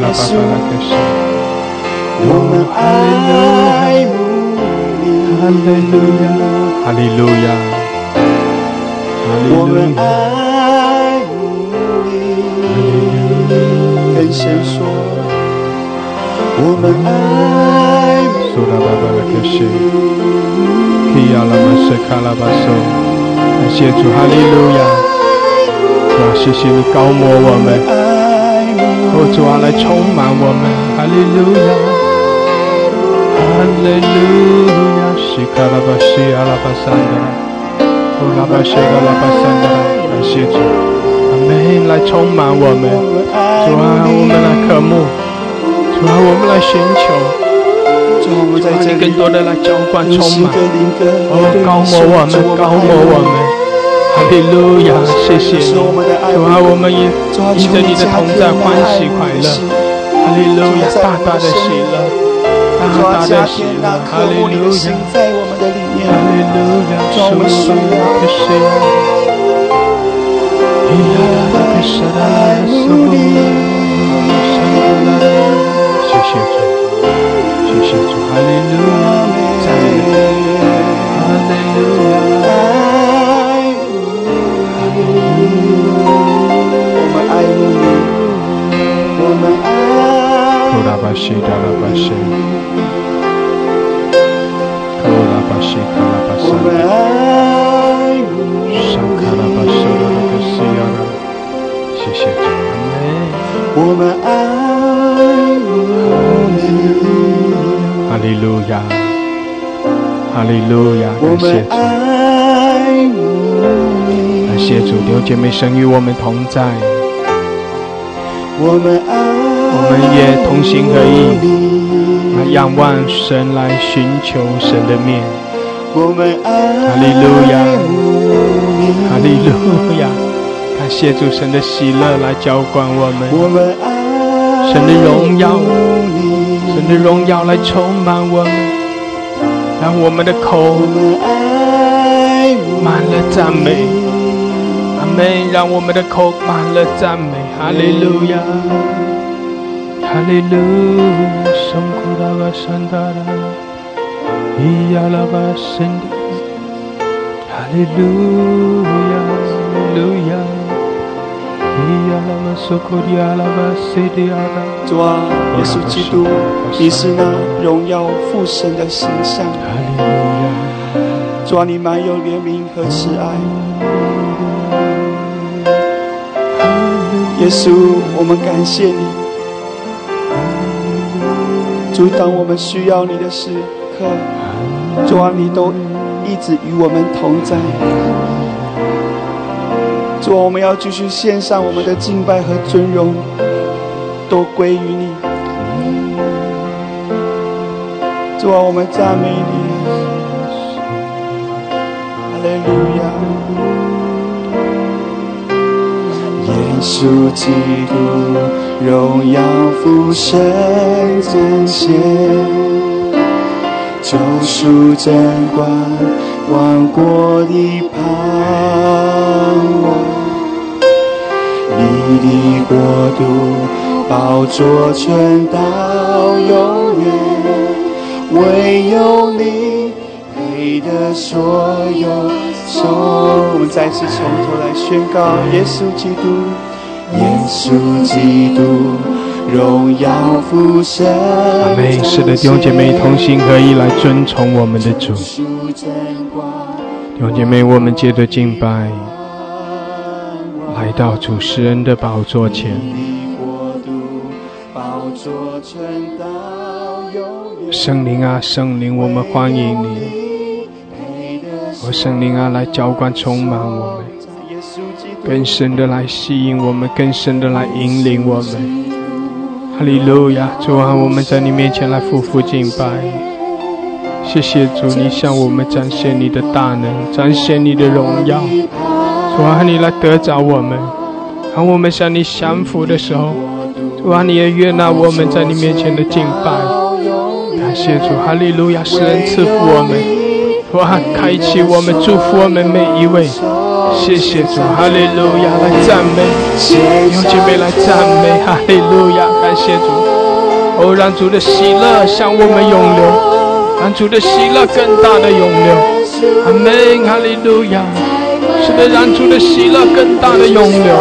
耶稣。我们爱慕你，哈利路亚，哈利路亚，我们爱慕你，跟谁说？我们爱慕你。感谢主，哈利路亚！主啊，谢谢你高摩我们，哦，主啊，来充满我们，哈利路亚，哈利路亚！西卡拉巴西阿拉巴桑德拉，哦，拉巴西阿拉巴桑德拉，感谢主，阿门！来充满我们，主啊，我们来渴慕，主啊，我们来寻求。主，我们在这更多的来浇灌充满，哦，高摩我们，高摩我们，哈利路亚，谢谢你，主啊，我们也因着你的同在欢喜快乐，哈利路亚，大大的喜乐。大大的喜乐，哈利路亚！哈利路亚！主我们需要的是，你的爱是我们的生命。谢谢主。谢谢主，哈利路亚，赞美你，哈利路亚。们爱主，我们爱。哈利路亚，感谢主，感谢主，弟兄姐妹神与我们同在，我们爱我们也同心合意，来仰望神，来寻求神的面。我们爱哈利路亚，哈利路亚，感谢主神的喜乐来浇灌我们，我们爱神的荣耀，神的荣耀来充满我们，让我们的口我们爱满了赞美。阿门，让我们的口满了赞美。哈利路亚，哈利路亚，圣库拉巴山达拉，伊亚拉巴圣达，哈利路亚，哈利路亚，伊亚拉巴苏库迪亚拉巴西迪亚拉，主啊，耶稣基督，你是那荣耀父神的形象。主啊，你满有怜悯和慈爱。耶稣，我们感谢你。主，当我们需要你的时刻，主啊，你都一直与我们同在。主啊，我们要继续献上我们的敬拜和尊荣，都归于你。主啊，我们赞美你。哈利路亚。耶稣基督，荣耀父神彰显，救赎真光，万国的盼望。你的国度，宝座全到永远，唯有你配得所有颂。我们再次从头来宣告：耶稣基督，耶稣基督，荣耀父神。阿门。是的，弟兄姐妹同心合一来尊崇我们的主。弟兄姐妹，我们接着敬拜，来到主施恩的宝座前。圣灵啊，圣灵，我们欢迎你。哦，圣灵啊，来浇灌充满我们，更深的来吸引我们，更深的来引领我们。哈利路亚！主啊，我们在你面前来夫妇敬拜。谢谢主，你向我们展现你的大能，展现你的荣耀。主啊，你来得着我们。当我们向你降服的时候，主啊，你也悦纳我们在你面前的敬拜。感谢主，哈利路亚！施恩赐福我们，主啊，开启我们，祝福我们每一位。谢谢主，哈利路亚！来赞美，弟兄姐妹来赞美，哈利路亚！感谢主，哦，让主的喜乐向我们涌流，让主的喜乐更大的涌流。阿门，哈利路亚！使得，让主的喜乐更大的涌流。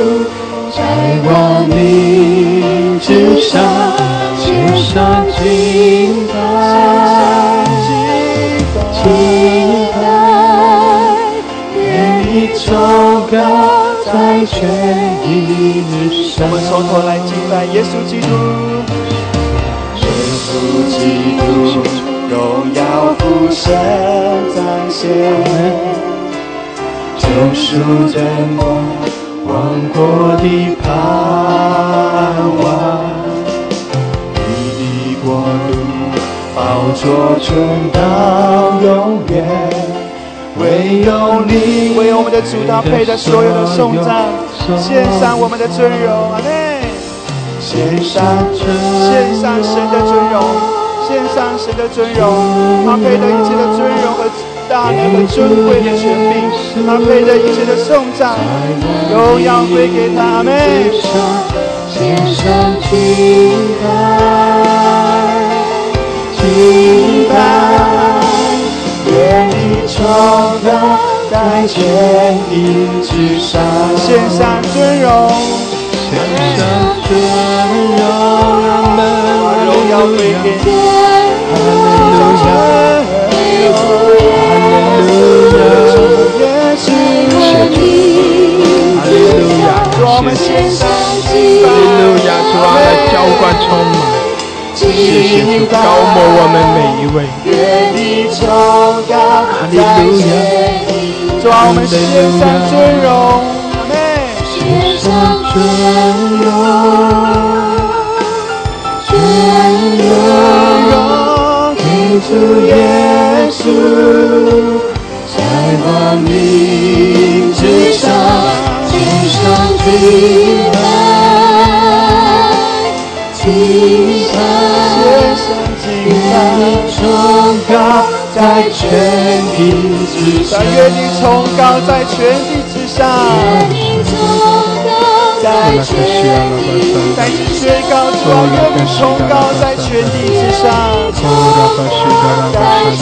我们从头来敬拜耶稣基督，耶稣基督，荣耀父神彰显，救赎真光，王国的盼望。你的国度，宝座存到永远。唯有你为我们的主，他配的所有的颂赞，献上我们的尊荣，阿妹。献上献上神的尊荣，献上神的尊荣，他配得一切的尊荣和大能和尊贵的权柄，他配得一切的颂赞，荣耀归给他，阿妹。献上敬拜，敬拜，愿你崇拜。再天地之上，献上尊荣，献上尊荣，我们荣耀归给你。高牧我们每一位，愿你崇高在天主啊，我们献上尊荣，阿妹。献上尊荣，尊荣主耶稣，在万民之上献上敬拜，敬拜。献上敬拜，崇高在全地之上。但，愿你崇高在全地之上，在那个需要了吧？在此宣告主啊，愿你崇高在全地之上，在全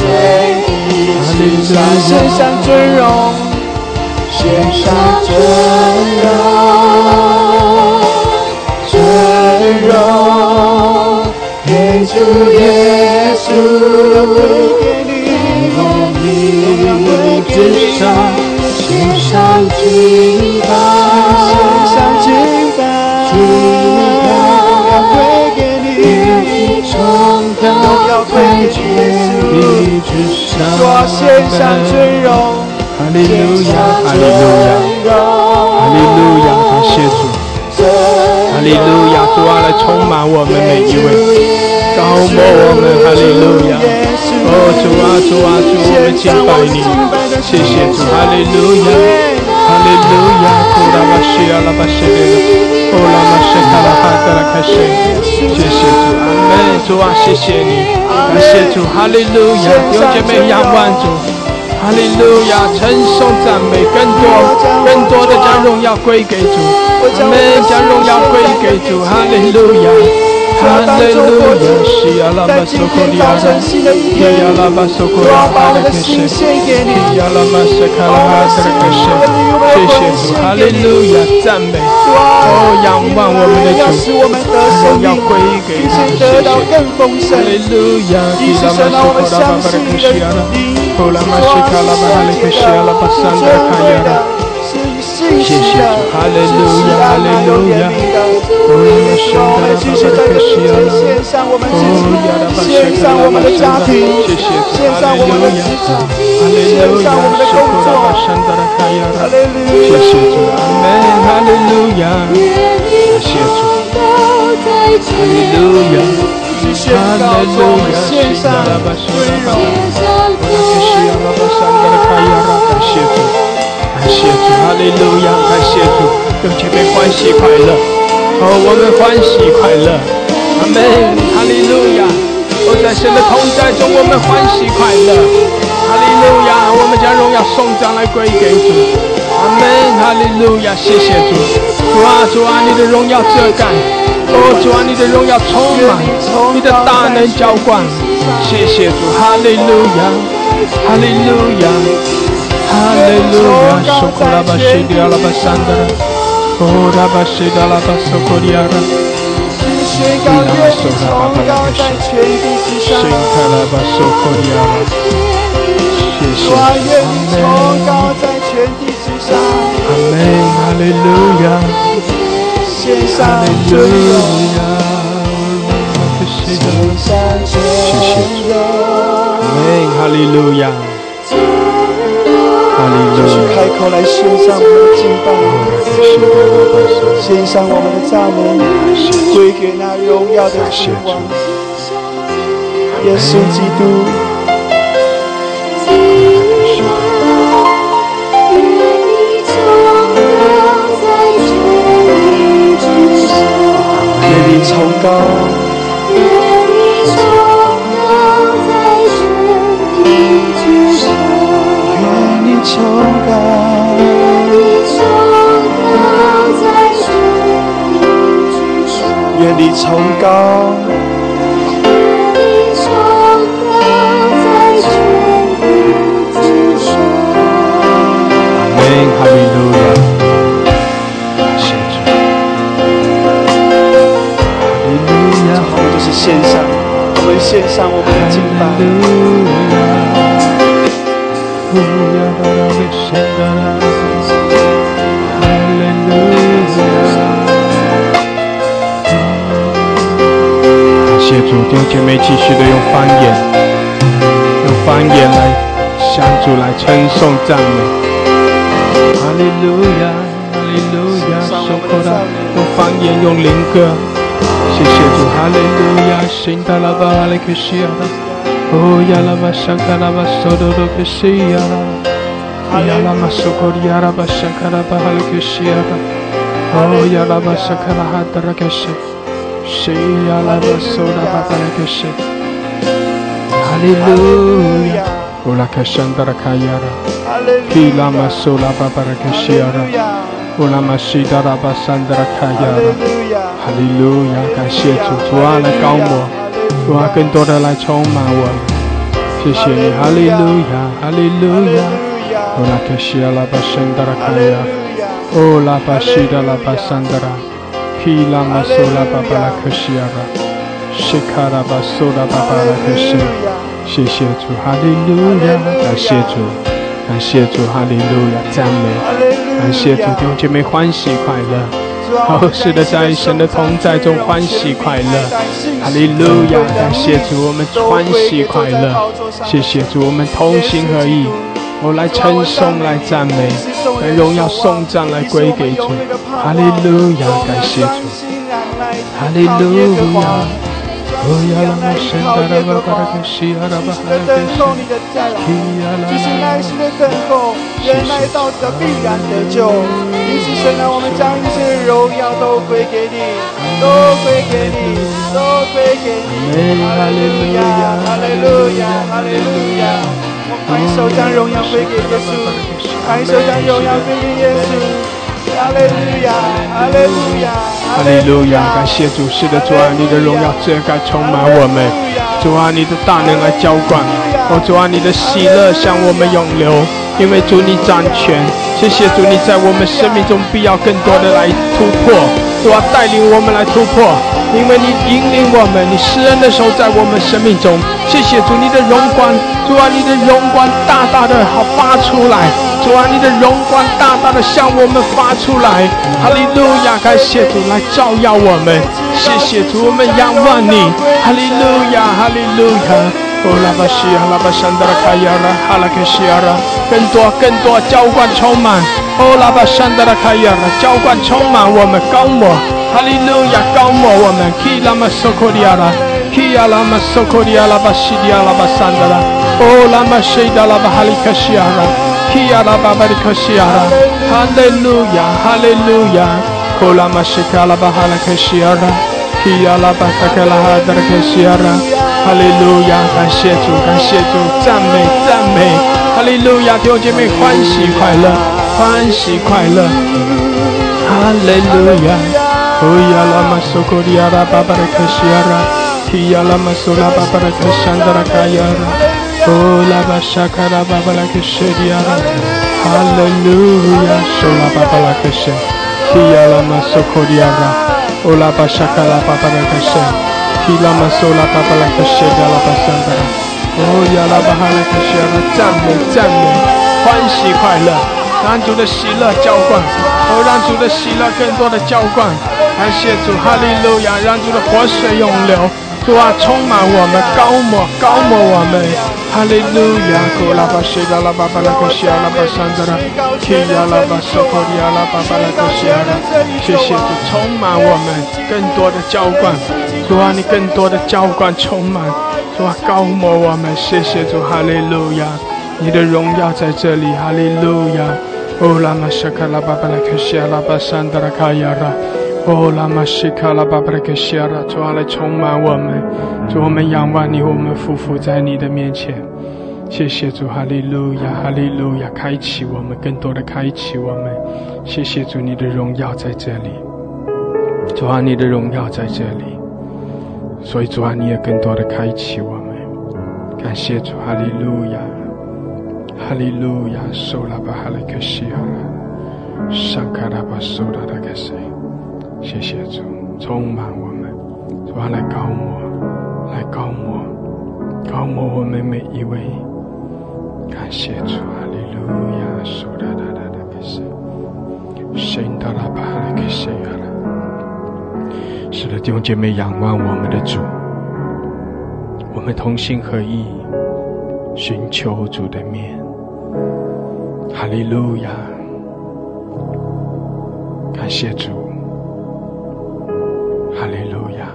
地之上，献上尊荣，献上尊荣，尊荣给主耶稣，归给你，荣耀归给你。献上敬拜，献上敬拜，荣耀归给你，崇高荣耀归给耶稣。地之上，主啊，献上尊荣，哈利路亚，哈利路亚，哈利路亚，感谢主，哈利路亚，主啊，来充满我们每一位，高摩我们，哈利路亚，哦，主啊，主啊，主，我们敬拜你，谢谢主，哈利路亚，哈利路亚，库拉巴西亚拉巴西列，哦拉巴西卡拉哈德拉开谁？谢谢主，阿门，主啊，谢谢你，感谢主，哈利路亚，弟兄姐妹仰望主。哈利路亚，称颂赞美，更多更多的将荣耀归给主，我们将荣耀归给主，哈利路亚，哈利路亚，西亚拉巴在今天早晨拉，新的一天，亚拉巴索科利亚主啊，把我的心，献给你，西亚拉巴塞卡拉哈的克什，谢谢主，哈利路亚，赞美，哦，仰望我的要使主，我们得生命归给主，且得到谢谢主。更丰盛哈。利路亚，一是神让我的灵，后拉玛西卡拉巴哈利克西亚拉巴桑德卡亚拉，是信谢谢心的，利路亚我们继续在这里献上我们自己，献上我们的家庭，谢谢主，献上我们的职场，献，上我们的工作。哈利路谢谢主，阿门，哈利路亚，谢主，哈利路亚，感谢主。感谢主，哈利路亚！感谢主，用前面欢喜快乐，哦，我们欢喜快乐，阿门，哈利路亚！哦，在神的同在中，我们欢喜快乐，哈利路亚！我们将荣耀颂赞来归给主，阿门，哈利路亚！谢谢主，主啊，主啊，你的荣耀遮盖，哦，主啊，你的荣耀充满，你的大能浇灌，谢谢主，哈利路亚，哈利路亚。哈利路亚，苏库拉巴西迪阿拉巴桑德拉，哦拉巴西达拉巴苏库利亚拉，宣告愿你崇高在全地之上圣，卡拉巴苏库利亚拉，谢谢，愿你崇，高在全地之上，阿门，哈利路亚，献上尊荣，路亚，拉西达，献上尊荣。阿门，哈利路亚，哈利继续路亚，开口来献上我们的敬拜，献上我们的赞美，归给那荣耀的君王，耶稣基督。你崇高，你崇高在全宇宙。上，我们上，我们敬拜。主，弟兄姐妹继续的用方言，用方言来向主来称颂赞美。哈利路亚，哈利路亚，受苦的用方言用灵歌，谢谢主，哈利路亚，新达拉巴哈利克西亚拉，哦呀拉巴香卡拉巴索多多克西亚拉，呀拉巴索库里亚拉巴香卡拉巴哈利克西亚拉，哦呀拉巴香卡拉哈达拉克西，西呀拉巴索拉巴巴拉克西，哈利路亚，乌拉克香达拉卡亚拉。Ki lama sola babara kashiara. Ulama shidara basandara kayara. 哈利路亚，感谢主，主啊来高我，主啊更多的来充满我，谢谢你，哈利路亚，哈利路亚。乌拉克西阿拉巴圣达拉卡亚，乌拉巴西达拉巴桑达拉，Ki lama sola babara kashiara，西卡拉巴索拉巴巴拉克西，谢谢主，哈利路亚，感谢主。感谢主，哈利路亚，赞美，感谢主，弟兄姐妹欢喜快乐。哦，是的，在神的同在中欢喜快乐，哈利路亚，感谢主，我们欢喜快乐。谢谢主，我们同心合意，我来称颂，来赞美，来荣耀颂赞来归给主，哈利路亚，感谢主，哈利路亚。哦呀啦嘛，神达拉巴巴拉克西阿拉巴哈拉克西，继续耐心的等候，忍耐到这必然得救。因此，神啊，我们将一切荣耀都归给你，都归给你，都归给你。哈利路亚，哈利路亚，哈利路亚。我拍手将荣耀归给耶稣，拍手将荣耀归给耶稣。哈利路亚，哈利路亚，哈利路亚！感谢主，是的，主啊，你的荣耀遮盖充满我们，主啊，你的大能来浇灌，哦，主啊，你的喜乐向我们涌流，因为主你掌权，谢谢主，你在我们生命中必要更多的来突破，主啊，带领我们来突破，因为你引领我们，你施恩的时候在我们生命中，谢谢主，你的荣光，主啊，你的荣光大大的好发出来。主啊，你的荣光大大的向我们发出来，哈利路亚！感谢主来照耀我们，谢谢主，我们仰望你，哈利路亚，哈利路亚！哦，拉巴西亚，拉巴山达拉卡亚拉，哈拉克西亚拉，更多更多浇灌充满，哦，拉巴山达拉卡亚拉，浇灌充满我们高摩，哈利路亚，高摩我们，Ki 拉玛索科利亚拉，Ki 亚拉玛索科利亚拉巴西利亚拉巴山达拉，哦，拉玛西达拉巴哈利克西亚拉。Kia la baba di koshiara. Hallelujah, hallelujah. Kola mashika la bahala koshiara. Kia la bataka la hadar koshiara. Hallelujah，感谢主，感谢主，赞美赞美。哈利路亚，弟兄姐妹欢喜快乐，欢喜快乐，哈利路亚！哦呀啦嘛苏库里呀啦，叭叭的卡西呀啦，咿呀啦嘛苏啦叭叭的卡桑德拉卡呀啦，哦啦巴沙卡拉叭叭的卡西呀啦，哈利路亚，苏啦叭叭的卡西，咿呀啦嘛苏库里呀啦，哦啦巴沙卡拉叭叭的卡西，咿啦嘛苏啦叭叭的卡西达啦巴桑德拉，哦呀啦巴哈利卡西呀啦，赞美赞美，欢喜快乐。让主的喜乐浇灌，哦，让主的喜乐更多的浇灌。感谢主，哈利路亚，让主的活水涌流。主啊，充满我们，高抹高抹我们，哈利路亚！古拉巴西达拉巴巴拉克西阿拉巴桑德拉，提亚拉巴索科利亚拉巴巴拉克西阿拉，谢谢主充满我们，更多的浇灌，主啊，你更多的浇灌充满，主啊，高抹我们，谢谢主，哈利路亚！你的荣耀在这里，哈利路亚！哦，拉玛沙卡拉巴巴拉克西阿拉巴山德拉卡亚拉。哦，拉玛西卡拉巴布拉克西亚拉，主啊，来充满我们，主我们仰望你，我们匍匐在你的面前。谢谢主，哈利路亚，哈利路亚，开启我们，更多的开启我们。谢谢主，你的荣耀在这里，主啊，你的荣耀在这里，所以主啊，你也更多的开启我们。感谢主，哈利路亚，哈利路亚，苏拉巴哈利克西亚拉，上卡拉巴苏拉达克西。谢谢主，充满我们，主啊，来高摩，来高摩，高摩我们每一位。感谢主，哈利路亚，苏拉达达达克西，圣达拉巴哈利克西亚拉。是的，弟兄姐妹，仰望我们的主，我们同心合意，寻求主的面。哈利路亚，感谢主，哈利路亚。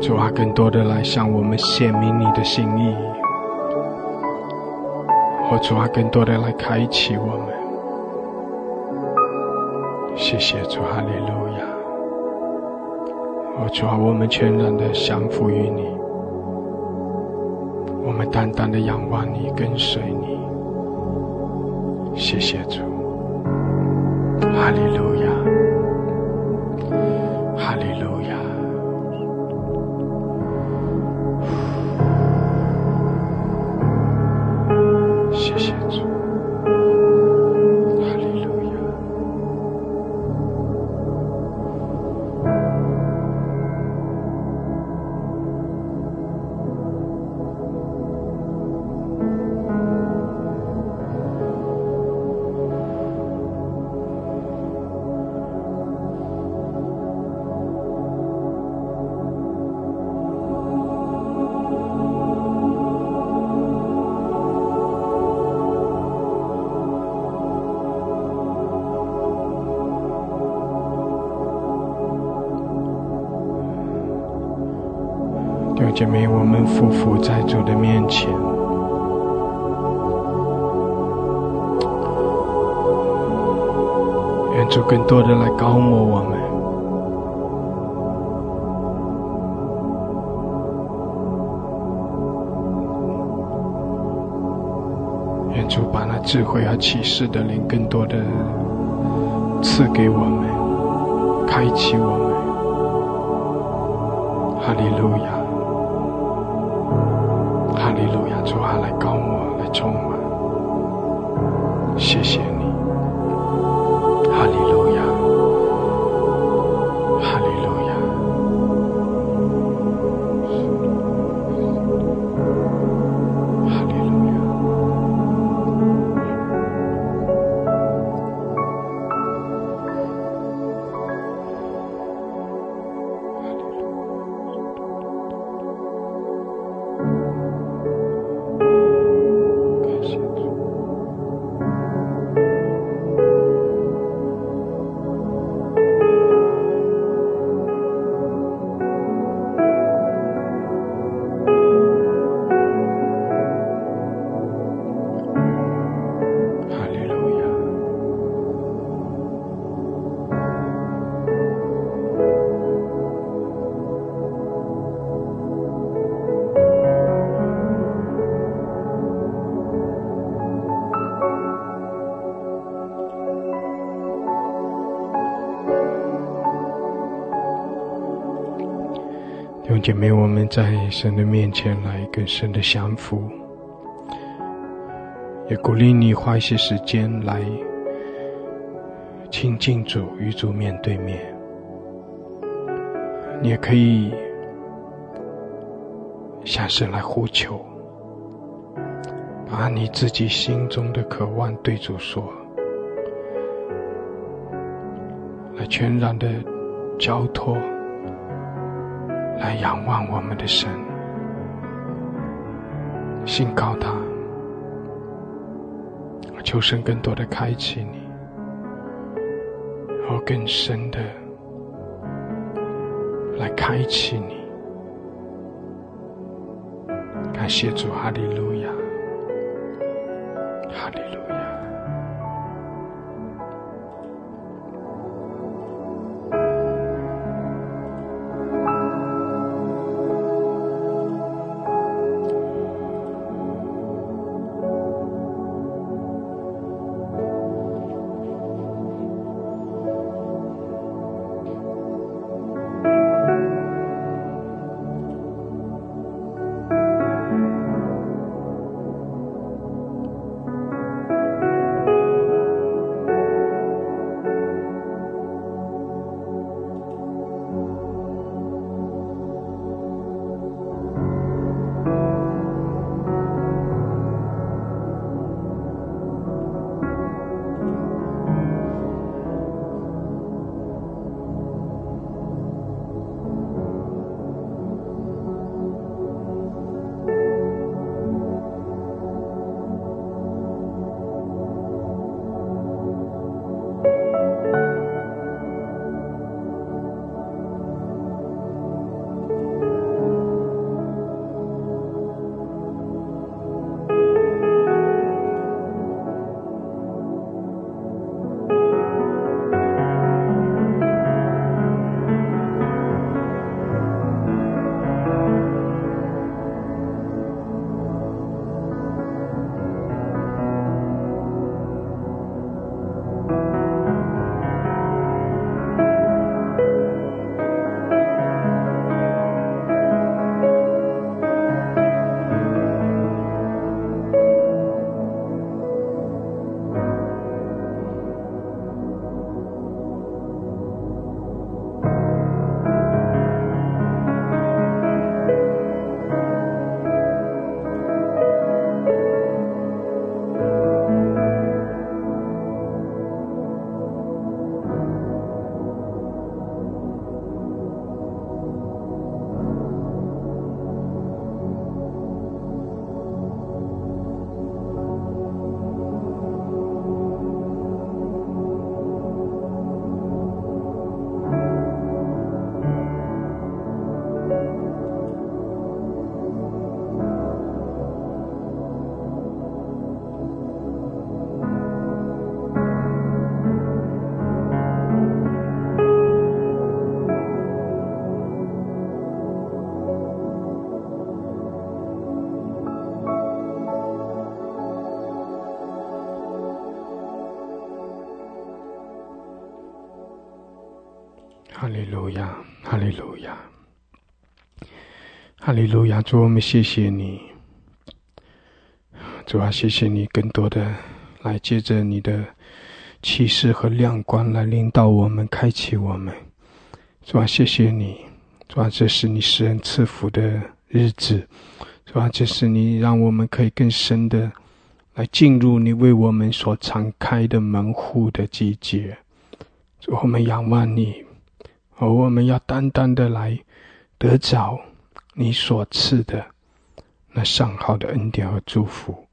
主啊，更多的来向我们显明你的心意，或主啊，更多的来开启我们。谢谢主，哈利路亚。哦，主啊，我们全然的降服于你，我们单单的仰望你，跟随你。谢谢主，哈利路亚，匍匐在主的面前，愿主更多的来高摩我们。愿主把那智慧和启示的灵更多的赐给我们，开启我们。哈利路亚，姐妹，我们在神的面前来跟神的降服，也鼓励你花一些时间来亲近主，与主面对面。你也可以向神来呼求，把你自己心中的渴望对主说，来全然的交托。来仰望我们的神，信靠他，求神更多的开启你，然后更深的来开启你。感谢主，哈利路亚，路亚，哈利路亚，哈利路亚！主，我们谢谢你，主啊，谢谢你更多的来借着你的启示和亮光来领导我们、开启我们。主啊，谢谢你，主啊，这是你使人赐福的日子，主啊，这是你让我们可以更深的来进入你为我们所敞开的门户的季节。主，我们仰望你，而我们要单单的来得着你所赐的那上好的恩典和祝福。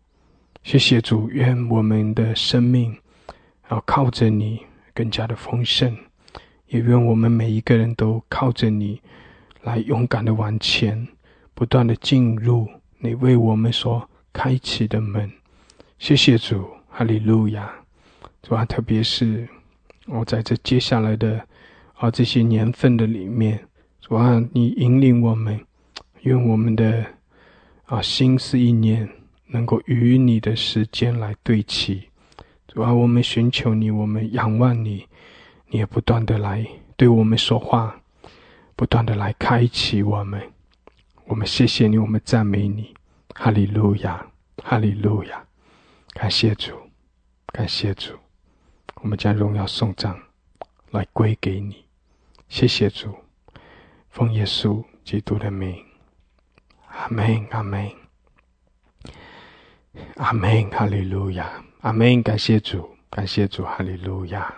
谢谢主，愿我们的生命要靠着你更加的丰盛。也愿我们每一个人都靠着你，来勇敢的往前，不断的进入你为我们所开启的门。谢谢主，哈利路亚！主啊，特别是我在这接下来的啊这些年份的里面，主啊，你引领我们，愿我们的啊心思意念能够与你的时间来对齐。主啊，我们寻求你，我们仰望你。你也不断的来对我们说话，不断的来开启我们。我们谢谢你，我们赞美你，哈利路亚，哈利路亚，感谢主，感谢主。我们将荣耀颂赞来归给你，谢谢主，奉耶稣基督的名，阿门，阿门，阿门，哈利路亚，阿门。感谢主，感谢主，哈利路亚。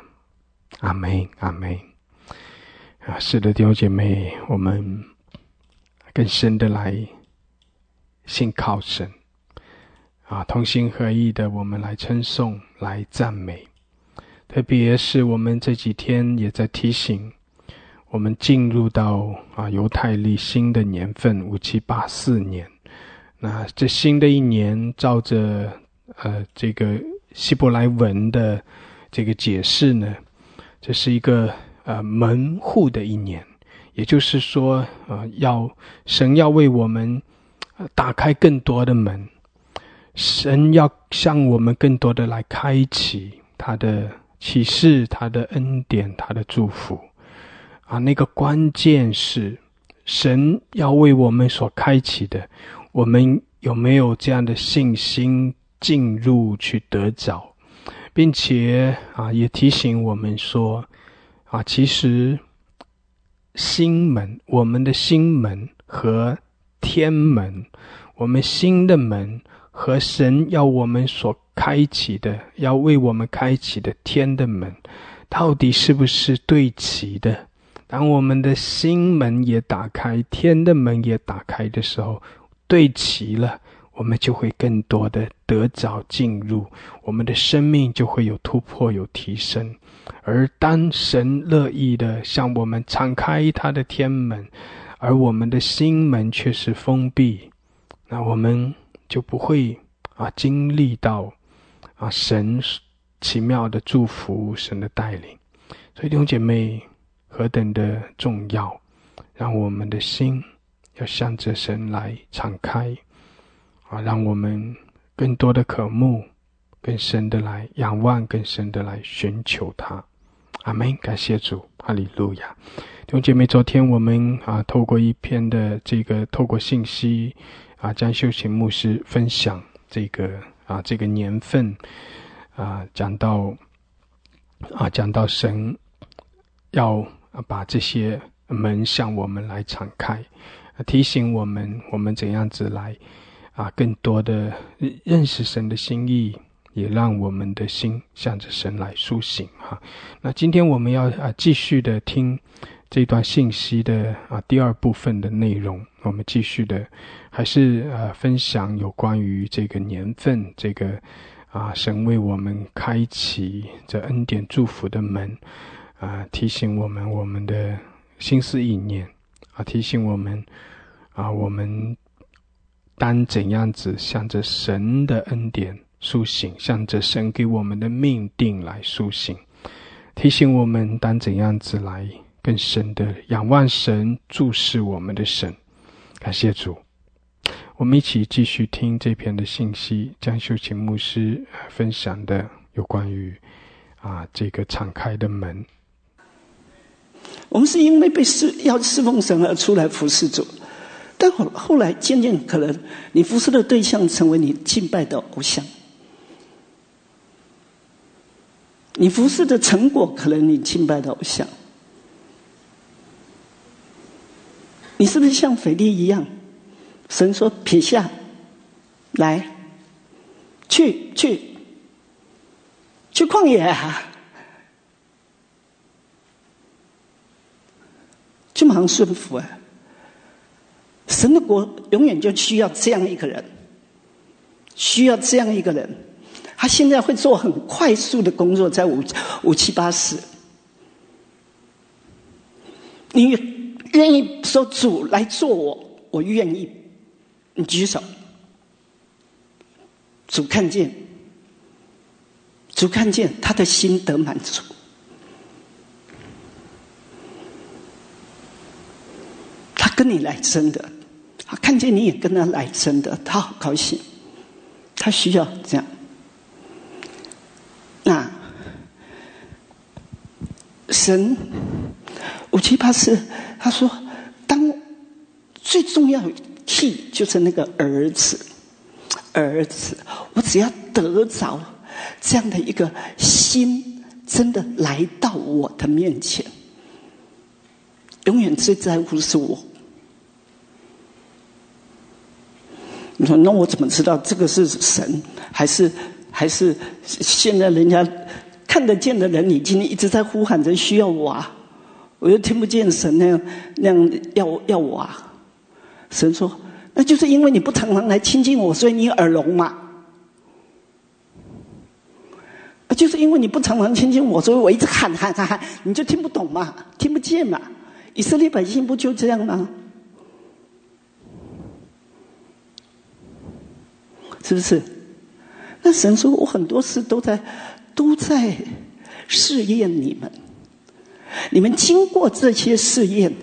阿门，阿门。啊，是的，弟兄姐妹，我们更深的来信靠神，啊，同心合意的，我们来称颂，来赞美。特别是我们这几天也在提醒，我们进入到啊犹太历新的年份五七八四年。那这新的一年，照着呃这个希伯来文的这个解释呢？这是一个呃门户的一年，也就是说，呃，要神要为我们打开更多的门，神要向我们更多的来开启他的启示、他的恩典、他的祝福啊。那个关键是神要为我们所开启的，我们有没有这样的信心进入去得着？并且啊，也提醒我们说，啊，其实心门，我们的心门和天门，我们心的门和神要我们所开启的，要为我们开启的天的门，到底是不是对齐的？当我们的心门也打开，天的门也打开的时候，对齐了。我们就会更多的得着进入，我们的生命就会有突破、有提升。而当神乐意的向我们敞开他的天门，而我们的心门却是封闭，那我们就不会啊经历到啊神奇妙的祝福、神的带领。所以弟兄姐妹何等的重要，让我们的心要向着神来敞开。啊，让我们更多的渴慕，更深的来仰望，更深的来寻求他。阿门！感谢主，哈利路亚。弟兄姐妹，昨天我们啊，透过一篇的这个透过信息啊，将修行牧师分享这个啊这个年份啊，讲到啊讲到神要把这些门向我们来敞开，提醒我们我们怎样子来。啊，更多的认识神的心意，也让我们的心向着神来苏醒哈。那今天我们要啊继续的听这段信息的啊第二部分的内容，我们继续的还是呃分享有关于这个年份，这个啊神为我们开启这恩典祝福的门啊，提醒我们我们的心思意念啊，提醒我们啊我们。当怎样子向着神的恩典苏醒，向着神给我们的命定来苏醒，提醒我们当怎样子来更深的仰望神，注视我们的神。感谢主，我们一起继续听这篇的信息，江秀琴牧师分享的有关于啊这个敞开的门。我们是因为被侍要侍奉神而出来服侍主，但后后来渐渐可能你服侍的对象成为你敬拜的偶像，你服侍的成果可能你敬拜的偶像，你是不是像腓力一样？神说撇下，来，去去去旷野啊！就马上顺服啊！神的国永远就需要这样一个人，需要这样一个人。他现在会做很快速的工作，在五五七八十。你愿意说主来做我，我愿意。你举手，主看见，主看见他的心得满足。跟你来真的，他看见你也跟他来真的，他好高兴，他需要这样。那神五七八四，他说，当最重要 key 就是那个儿子，儿子，我只要得着这样的一个心，真的来到我的面前，永远最在乎是我。你说那我怎么知道这个是神，还是还是现在人家看得见的人你今天一直在呼喊着需要我啊？我又听不见神那样那样要要我啊？神说，那就是因为你不常常来亲近我，所以你耳聋嘛。就是因为你不常常亲近我，所以我一直喊喊喊喊，你就听不懂嘛，听不见嘛。以色列百姓不就这样吗？是不是？那神说我很多事都在都在试验你们，你们经过这些试验，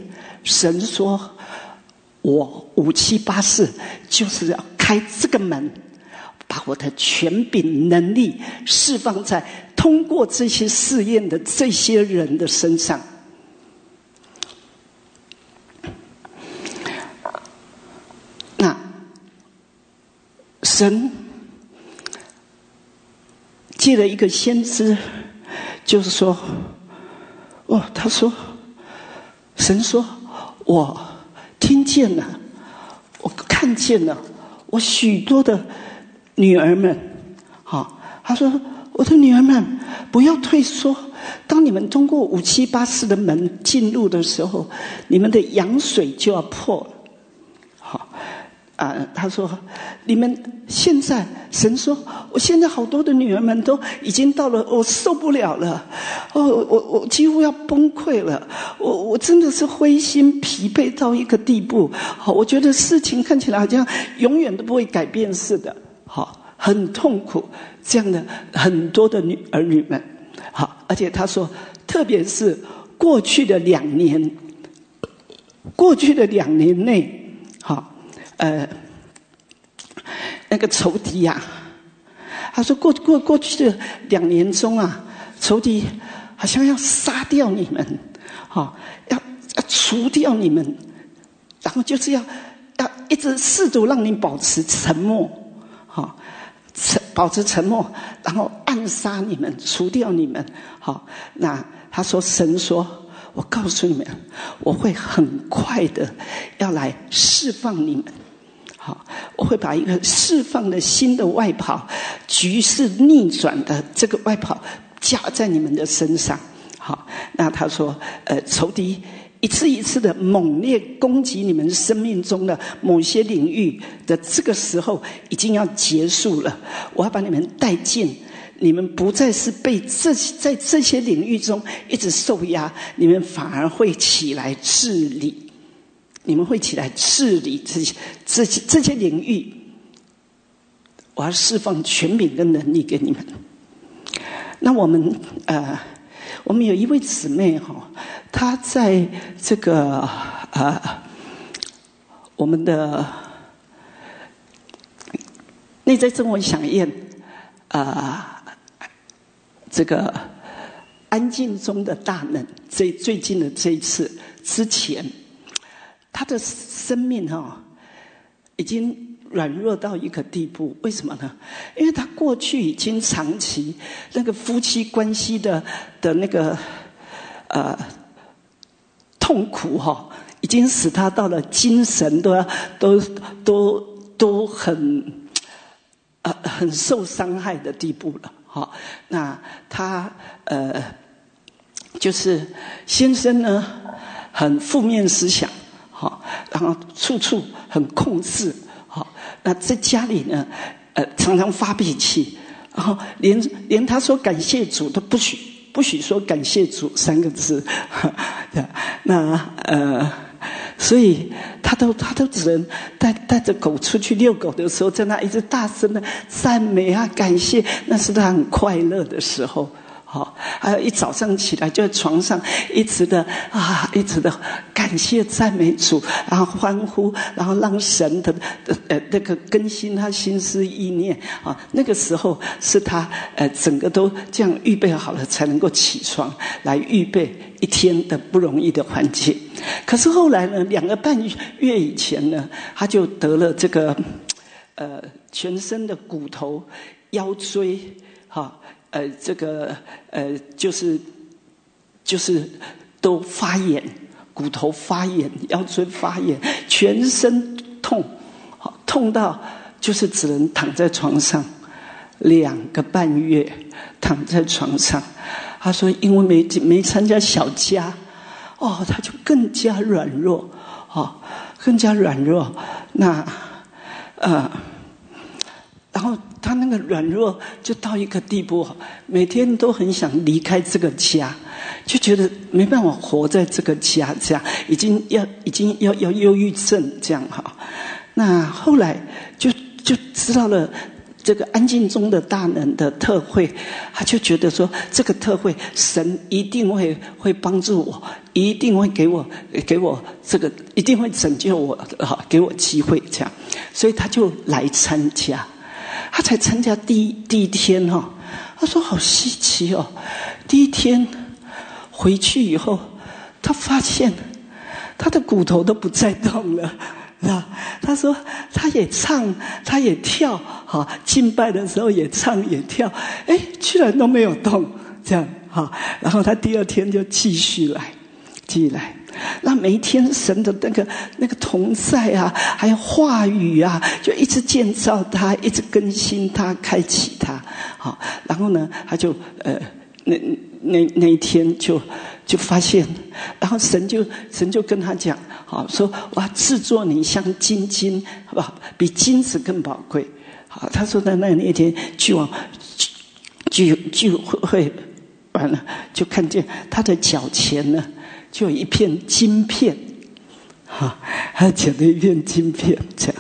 神说我五七八四就是要开这个门，把我的权柄能力释放在通过这些试验的这些人的身上。神借了一个先知，就是说，哦，他说，神说，我听见了，我看见了，我许多的女儿们，好，他说，我的女儿们，不要退缩，当你们通过五七八四的门进入的时候，你们的羊水就要破了。啊，他说：“你们现在，神说，我现在好多的女儿们都已经到了，我受不了了，哦，我我几乎要崩溃了，我我真的是灰心疲惫到一个地步，好，我觉得事情看起来好像永远都不会改变似的，好，很痛苦，这样的很多的女儿女们，好，而且他说，特别是过去的两年，过去的两年内，好。”呃，那个仇敌呀，他说过过过去的两年中啊，仇敌好像要杀掉你们，好要要除掉你们，然后就是要要一直试图让你保持沉默，好沉保持沉默，然后暗杀你们，除掉你们，好那他说神说，我告诉你们，我会很快的要来释放你们。好，我会把一个释放的新的外袍，局势逆转的这个外袍加在你们的身上。好，那他说，呃，仇敌一次一次的猛烈攻击你们生命中的某些领域的这个时候，已经要结束了。我要把你们带进，你们不再是被这在这些领域中一直受压，你们反而会起来治理。你们会起来治理这些、这些、这些领域。我要释放权柄跟能力给你们。那我们呃，我们有一位姊妹哈，她在这个呃，我们的内在生活响应啊，这个安静中的大能，最最近的这一次之前，他的生命哈已经软弱到一个地步。为什么呢？因为他过去已经长期那个夫妻关系的的那个呃痛苦哈，已经使他到了精神都要都都都很呃很受伤害的地步了。好，那他呃，就是先生呢，很负面思想，好，然后处处很控制，好，那在家里呢，呃，常常发脾气，然后连连他说感谢主都不许不许说感谢主三个字，哈那呃。所以，他都他都只能带带着狗出去遛狗的时候，在那一直大声的赞美啊，感谢，那是他很快乐的时候。好，还有一早上起来就在床上一直的啊，一直的感谢赞美主，然后欢呼，然后让神的呃那个更新他心思意念啊。那个时候是他呃整个都这样预备好了，才能够起床来预备一天的不容易的环节。可是后来呢，两个半月以前呢，他就得了这个呃全身的骨头、腰椎哈。呃，这个呃，就是就是都发炎，骨头发炎，腰椎发炎，全身痛，痛到就是只能躺在床上两个半月，躺在床上。他说，因为没没参加小家，哦，他就更加软弱，哦，更加软弱。那呃。然后他那个软弱就到一个地步，每天都很想离开这个家，就觉得没办法活在这个家，这样已经要已经要要忧郁症这样哈。那后来就就知道了这个安静中的大能的特会，他就觉得说这个特会神一定会会帮助我，一定会给我给我这个一定会拯救我，啊，给我机会这样，所以他就来参加。他才参加第一第一天哈，他说好稀奇哦，第一天回去以后，他发现他的骨头都不再动了，啊，他说他也唱，他也跳，哈，敬拜的时候也唱也跳，哎，居然都没有动，这样哈，然后他第二天就继续来，继续来。那每一天神的那个那个同在啊，还有话语啊，就一直建造他，一直更新他，开启他。好，然后呢，他就呃，那那那一天就就发现，然后神就神就跟他讲，好说哇，制作你像金金，好不？比金子更宝贵。好，他说在那那天去往聚聚会完了，就看见他的脚前呢。就一片金片，哈，他捡了一片金片，这样，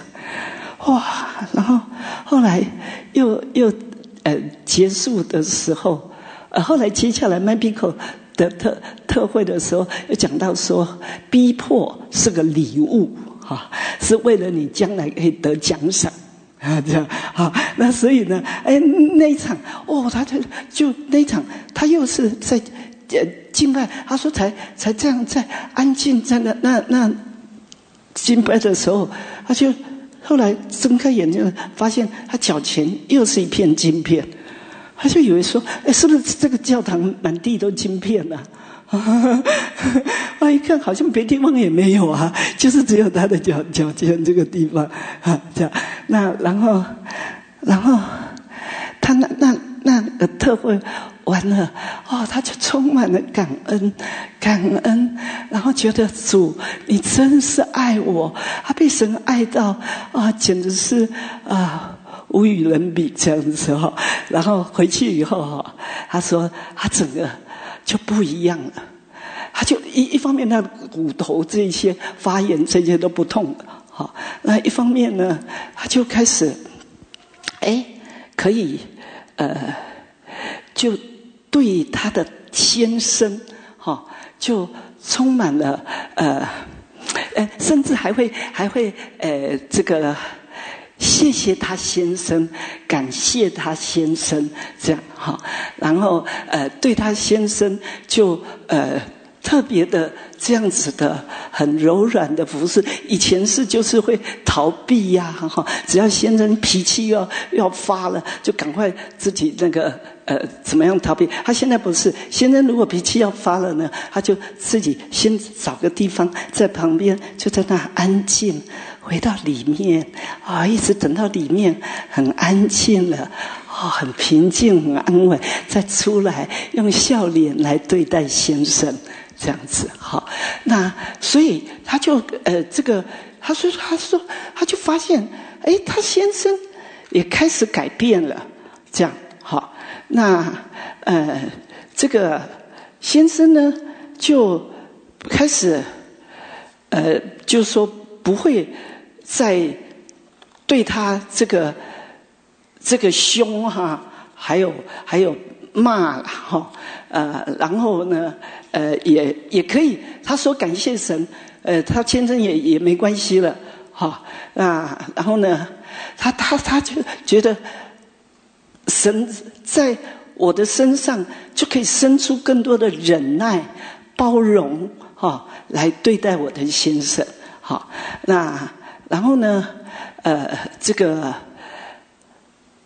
哇！然后后来又又呃结束的时候，呃后来接下来麦比克的特特会的时候，又讲到说，逼迫是个礼物，哈，是为了你将来可以得奖赏啊，这样好。那所以呢，哎，那一场哦，他就就那一场，他又是在。呃，敬拜，他说才才这样在安静在那那那敬拜的时候，他就后来睁开眼睛，发现他脚前又是一片金片，他就以为说，哎，是不是这个教堂满地都金片呢？我一看，好像别地方也没有啊，就是只有他的脚脚尖这个地方啊，这样。那然后，然后他那那那个特会。完了，哦，他就充满了感恩，感恩，然后觉得主，你真是爱我，他被神爱到啊，简直是啊，无与伦比这样子哈。然后回去以后哈，他说他整个就不一样了，他就一一方面他骨头这些发炎这些都不痛了，哈，那一方面呢，他就开始，哎，可以，呃，就。对他的先生，哈，就充满了呃，呃，甚至还会还会呃，这个谢谢他先生，感谢他先生，这样哈，然后呃，对他先生就呃。特别的这样子的很柔软的服饰，以前是就是会逃避呀，只要先生脾气要要发了，就赶快自己那个呃怎么样逃避。他现在不是，先生如果脾气要发了呢，他就自己先找个地方在旁边，就在那安静，回到里面啊，一直等到里面很安静了，啊，很平静很安稳，再出来用笑脸来对待先生。这样子，好，那所以他就呃，这个他说，他说，他就发现，哎，他先生也开始改变了，这样，好，那呃，这个先生呢，就开始呃，就说不会再对他这个这个凶哈，还有还有骂了哈，呃，然后呢。呃，也也可以。他说感谢神，呃，他先生也也没关系了，哈那。然后呢，他他他就觉得神在我的身上就可以生出更多的忍耐、包容，哈，来对待我的先生，好。那然后呢，呃，这个。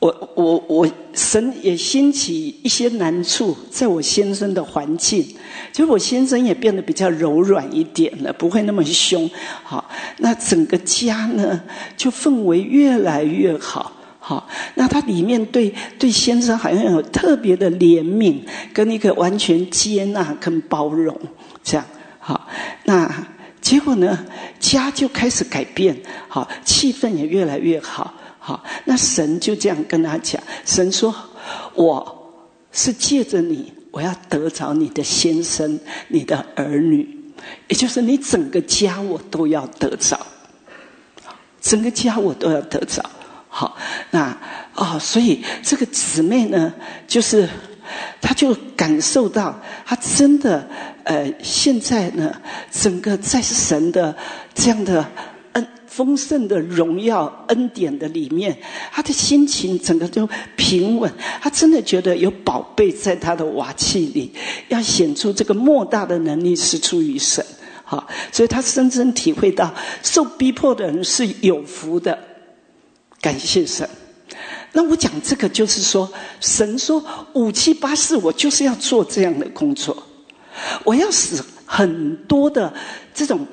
我我我，神也兴起一些难处，在我先生的环境，就我先生也变得比较柔软一点了，不会那么凶。好，那整个家呢，就氛围越来越好。好，那他里面对对先生好像有特别的怜悯，跟一个完全接纳跟包容，这样。好，那结果呢，家就开始改变，好，气氛也越来越好。好，那神就这样跟他讲：“神说，我是借着你，我要得着你的先生、你的儿女，也就是你整个家，我都要得着。整个家我都要得着。好，那哦，所以这个姊妹呢，就是她就感受到，她真的呃，现在呢，整个在神的这样的。”丰盛的荣耀恩典的里面，他的心情整个就平稳。他真的觉得有宝贝在他的瓦器里，要显出这个莫大的能力是出于神。好，所以他深深体会到受逼迫的人是有福的。感谢神。那我讲这个就是说，神说五七八四，我就是要做这样的工作，我要使很多的这种。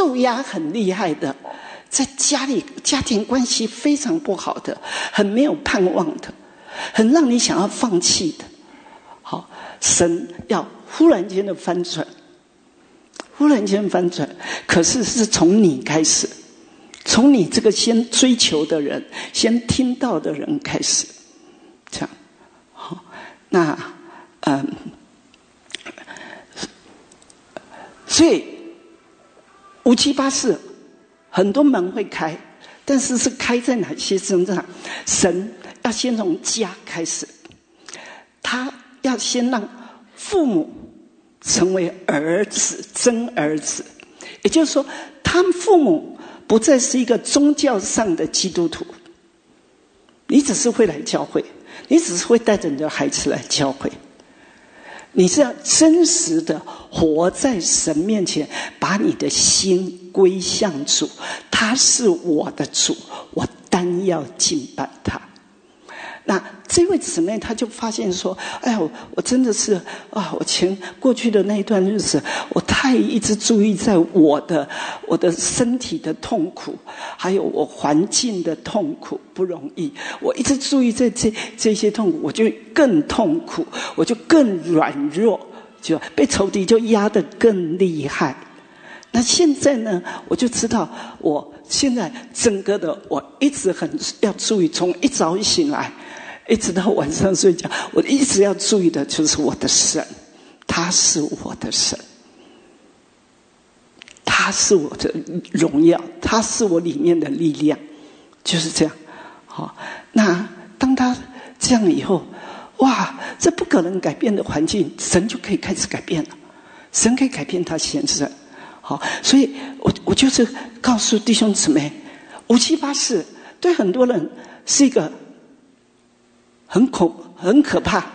受压很厉害的，在家里家庭关系非常不好的，很没有盼望的，很让你想要放弃的。好，神要忽然间的翻转，忽然间翻转，可是是从你开始，从你这个先追求的人、先听到的人开始，这样。好，那嗯，所以。五七八四，很多门会开，但是是开在哪些身上？神要先从家开始，他要先让父母成为儿子真儿子，也就是说，他们父母不再是一个宗教上的基督徒，你只是会来教会，你只是会带着你的孩子来教会。你是要真实的活在神面前，把你的心归向主，他是我的主，我单要敬拜他。那这位姊妹，她就发现说：“哎呀，我真的是啊，我前过去的那一段日子，我太一直注意在我的我的身体的痛苦，还有我环境的痛苦不容易。我一直注意在这这些痛苦，我就更痛苦，我就更软弱，就被仇敌就压得更厉害。那现在呢，我就知道，我现在整个的我一直很要注意，从一早一醒来。”一直到晚上睡觉，我一直要注意的就是我的神，他是我的神，他是我的荣耀，他是我里面的力量，就是这样。好，那当他这样以后，哇，这不可能改变的环境，神就可以开始改变了，神可以改变他先生。好，所以我我就是告诉弟兄姊妹，五七八四对很多人是一个很恐、很可怕，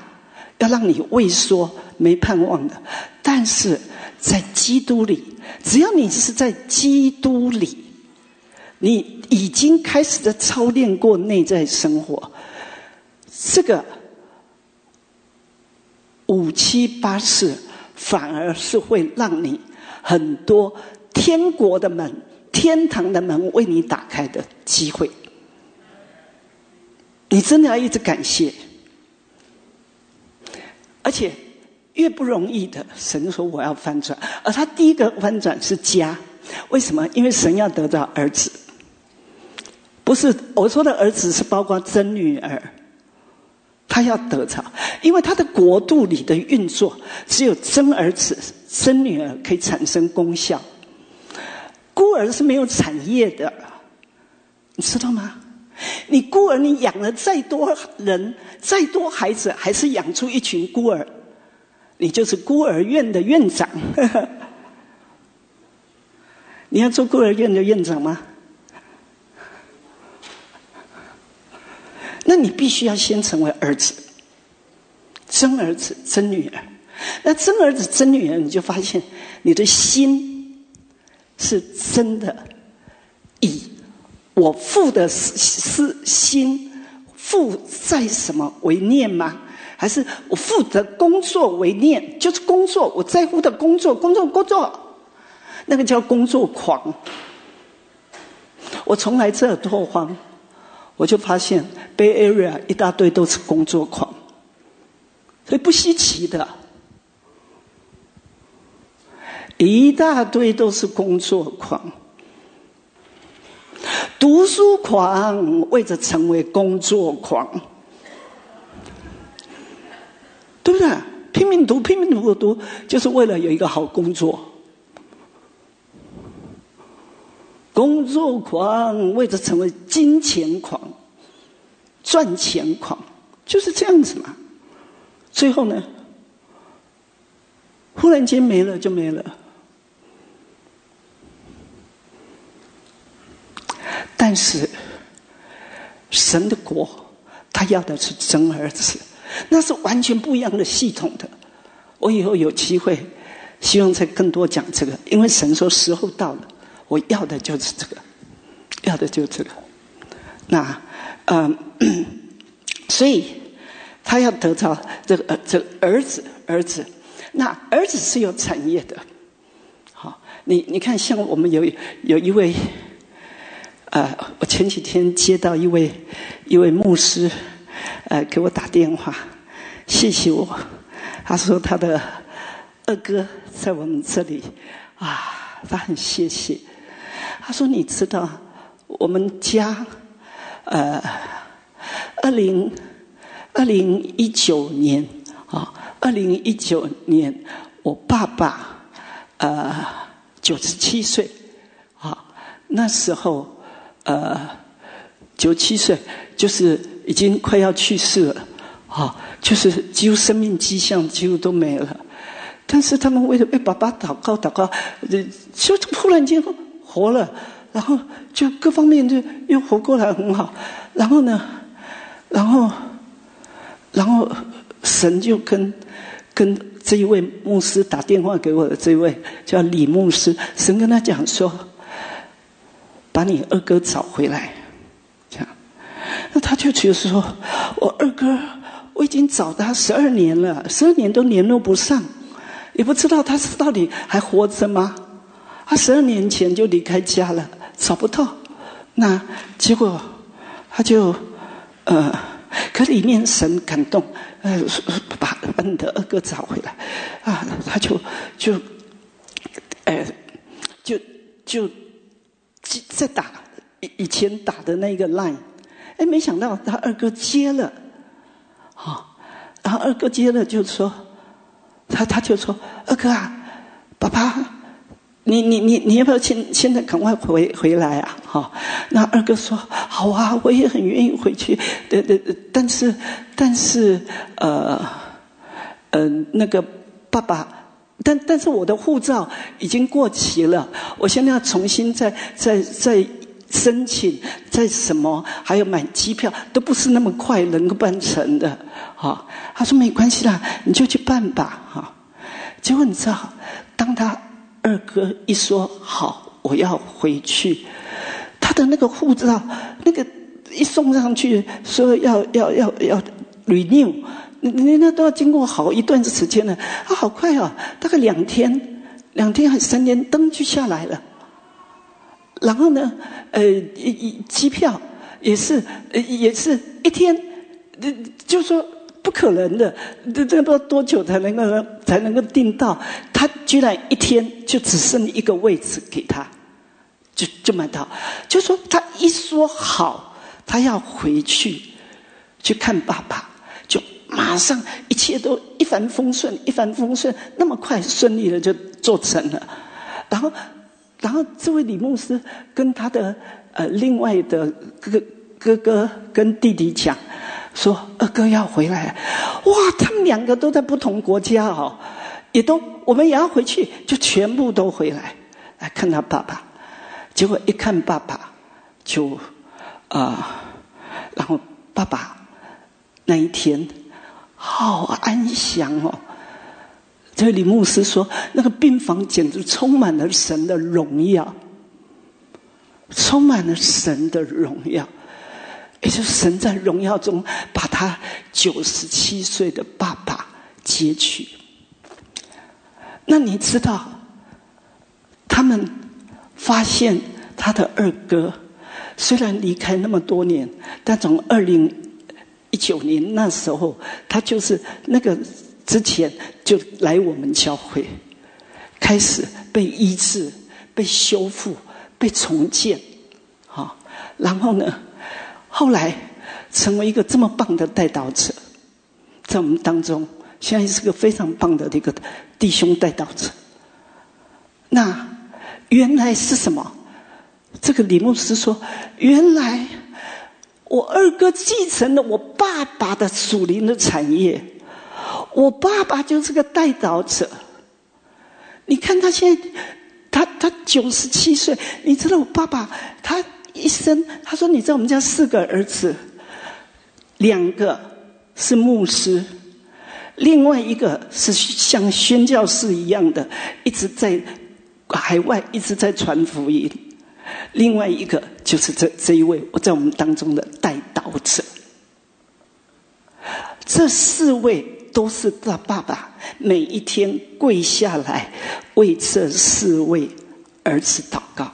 要让你畏缩、没盼望的。但是在基督里，只要你是在基督里，你已经开始在操练过内在生活，这个五七八四反而是会让你很多天国的门。天堂的门为你打开的机会，你真的要一直感谢。而且越不容易的，神说我要翻转，而他第一个翻转是家，为什么？因为神要得到儿子，不是我说的儿子是包括真女儿，他要得着，因为他的国度里的运作只有真儿子、真女儿可以产生功效。孤儿是没有产业的，你知道吗？你孤儿，你养了再多人、再多孩子，还是养出一群孤儿，你就是孤儿院的院长。你要做孤儿院的院长吗？那你必须要先成为儿子，真儿子、真女儿。那真儿子、真女儿，你就发现你的心。是真的，以我父的是是心父在什么为念吗？还是我负责工作为念？就是工作，我在乎的工作，工作，工作，那个叫工作狂。我从来这拓荒，我就发现 Bay Area 一大堆都是工作狂，所以不稀奇的。一大堆都是工作狂，读书狂为着成为工作狂，对不对？拼命读，拼命读读，就是为了有一个好工作。工作狂为着成为金钱狂、赚钱狂，就是这样子嘛。最后呢，忽然间没了，就没了。但是，神的国，他要的是真儿子，那是完全不一样的系统的。我以后有机会，希望再更多讲这个，因为神说时候到了，我要的就是这个，要的就是这个。那，嗯，所以他要得到这个这个儿子，儿子，那儿子是有产业的。好，你你看，像我们有有一位。呃，我前几天接到一位一位牧师，呃，给我打电话，谢谢我。他说他的二哥在我们这里，啊，他很谢谢。他说你知道，我们家，呃，二零二零一九年啊，二零一九年，我爸爸呃九十七岁，啊，那时候。呃，九七岁，就是已经快要去世了，啊，就是几乎生命迹象几乎都没了。但是他们为了为爸爸祷告祷告，就突然间活了，然后就各方面就又活过来很好。然后呢，然后，然后神就跟跟这一位牧师打电话给我的这位叫李牧师，神跟他讲说。把你二哥找回来，这样，那他就觉得说：“我二哥，我已经找他十二年了，十二年都联络不上，也不知道他是到底还活着吗？他十二年前就离开家了，找不到。那结果他就呃，可里面神感动，呃，把把你的二哥找回来啊，他就就，呃，就就。”在打以以前打的那个 line，哎，没想到他二哥接了，好，然后二哥接了就说，他他就说二哥啊，爸爸，你你你你要不要现现在赶快回回来啊？哈，那二哥说好啊，我也很愿意回去，对对，但是但是呃呃那个爸爸。但但是我的护照已经过期了，我现在要重新再再再申请，在什么，还有买机票，都不是那么快能够办成的。哈，他说没关系啦，你就去办吧。哈，结果你知道，当他二哥一说好，我要回去，他的那个护照，那个一送上去，说要要要要 renew，那那都要经过好一段时间了。啊，好快哦，大概两天，两天还三天，灯就下来了。然后呢，呃，一一机票也是，也是一天，呃，就说不可能的，这这不知道多久才能够才能够订到，他居然一天就只剩一个位置给他，就就买到，就说他一说好，他要回去去看爸爸，马上一切都一帆风顺，一帆风顺，那么快顺利的就做成了，然后。然后这位李牧师跟他的呃另外的哥哥哥跟弟弟讲，说二哥要回来，哇！他们两个都在不同国家哦，也都我们也要回去，就全部都回来来看他爸爸。结果一看爸爸，就啊，然后爸爸那一天好安详哦。这位李牧师说：“那个病房简直充满了神的荣耀，充满了神的荣耀，也就是神在荣耀中把他九十七岁的爸爸接去。那你知道，他们发现他的二哥虽然离开那么多年，但从二零一九年那时候，他就是那个。”之前就来我们教会，开始被医治、被修复、被重建，好，然后呢，后来成为一个这么棒的带导者，在我们当中，现在是个非常棒的一个弟兄带导者。那原来是什么？这个李牧师说：“原来我二哥继承了我爸爸的属灵的产业。”我爸爸就是个带导者。你看他现在，他他九十七岁。你知道我爸爸他一生，他说你知道我们家四个儿子，两个是牧师，另外一个是像宣教士一样的，一直在海外一直在传福音。另外一个就是这这一位我在我们当中的带导者。这四位。都是他爸爸每一天跪下来为这四位儿子祷告。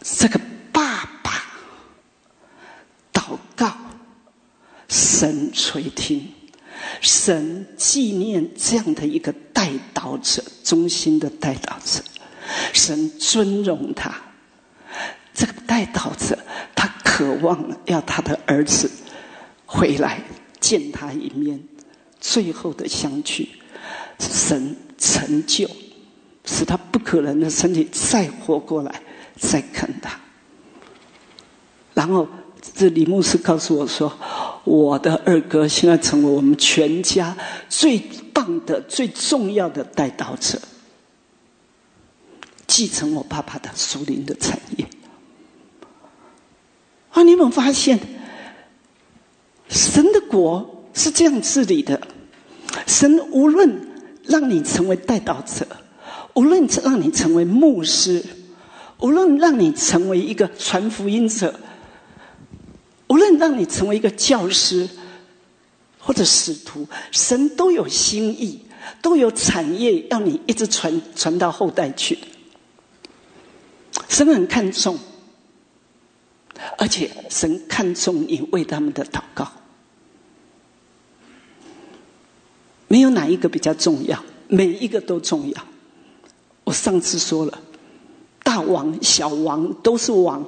这个爸爸祷告，神垂听，神纪念这样的一个带导者，忠心的带导者，神尊荣他。这个带导者，他渴望要他的儿子。回来见他一面，最后的相聚，神成就，使他不可能的身体再活过来，再看他。然后这李牧师告诉我说：“我的二哥现在成为我们全家最棒的、最重要的带导者，继承我爸爸的属灵的产业。”啊，你有没有发现？神的国是这样治理的：神无论让你成为带导者，无论让你成为牧师，无论让你成为一个传福音者，无论让你成为一个教师或者使徒，神都有心意，都有产业要你一直传传到后代去。神很看重，而且神看重你为他们的祷告。没有哪一个比较重要，每一个都重要。我上次说了，大王、小王都是王，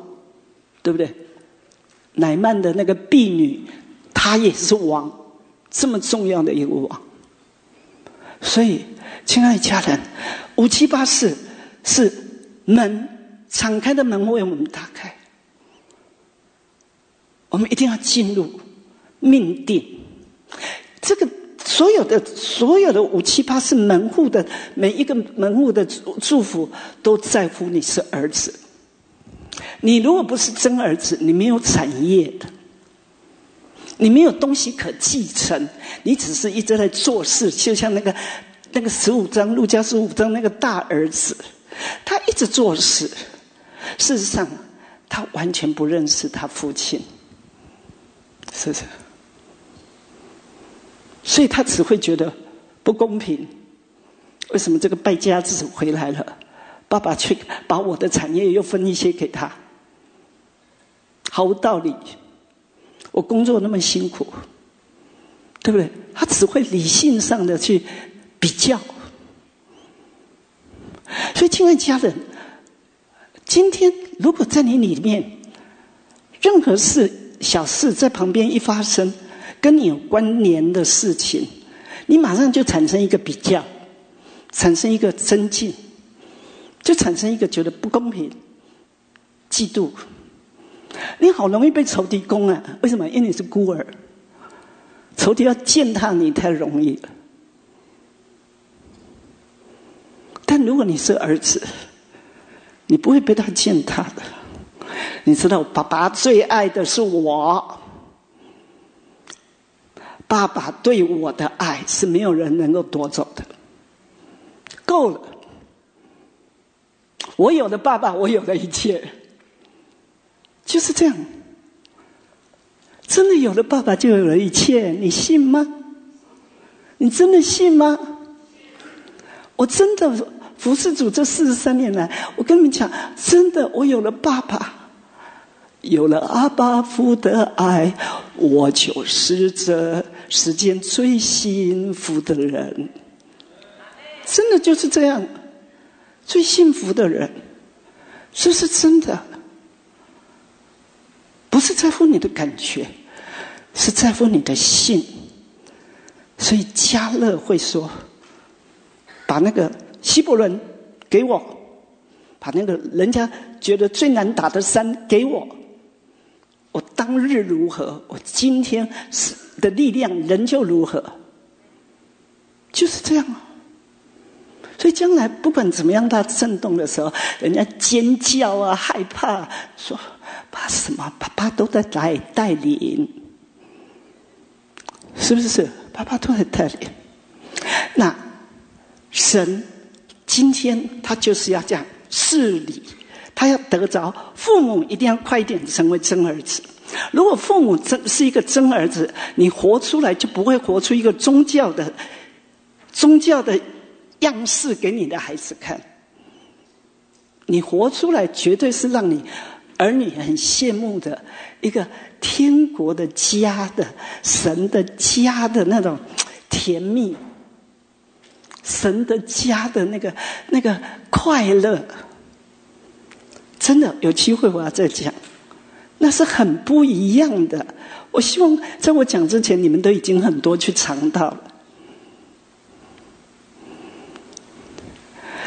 对不对？乃曼的那个婢女，她也是王，这么重要的一个王。所以，亲爱的家人，五七八四是门敞开的门为我们打开，我们一定要进入命定。这个。所有的所有的五七八是门户的每一个门户的祝祝福，都在乎你是儿子。你如果不是真儿子，你没有产业的，你没有东西可继承，你只是一直在做事，就像那个那个十五章陆家十五章那个大儿子，他一直做事，事实上他完全不认识他父亲，是不是？所以他只会觉得不公平。为什么这个败家子回来了，爸爸却把我的产业又分一些给他？毫无道理。我工作那么辛苦，对不对？他只会理性上的去比较。所以，亲爱家人，今天如果在你里面，任何事小事在旁边一发生。跟你有关联的事情，你马上就产生一个比较，产生一个增进，就产生一个觉得不公平、嫉妒。你好容易被仇敌攻啊？为什么？因为你是孤儿，仇敌要践踏你太容易了。但如果你是儿子，你不会被他践踏的。你知道，爸爸最爱的是我。爸爸对我的爱是没有人能够夺走的，够了。我有了爸爸，我有了一切，就是这样。真的有了爸爸，就有了一切，你信吗？你真的信吗？我真的服侍主这四十三年来，我跟你们讲，真的，我有了爸爸。有了阿巴夫的爱，我就是这世间最幸福的人。真的就是这样，最幸福的人，这是真的，不是在乎你的感觉，是在乎你的信。所以加勒会说：“把那个希伯伦给我，把那个人家觉得最难打的山给我。”我当日如何，我今天是的力量仍旧如何，就是这样啊。所以将来不管怎么样，它震动的时候，人家尖叫啊，害怕，说怕什么？爸爸都在来带领，是不是？爸爸都在带领。那神今天他就是要这样治理。他要得着父母，一定要快点成为真儿子。如果父母真是一个真儿子，你活出来就不会活出一个宗教的宗教的样式给你的孩子看。你活出来绝对是让你儿女很羡慕的一个天国的家的神的家的那种甜蜜，神的家的那个那个快乐。真的有机会，我要再讲，那是很不一样的。我希望在我讲之前，你们都已经很多去尝到了。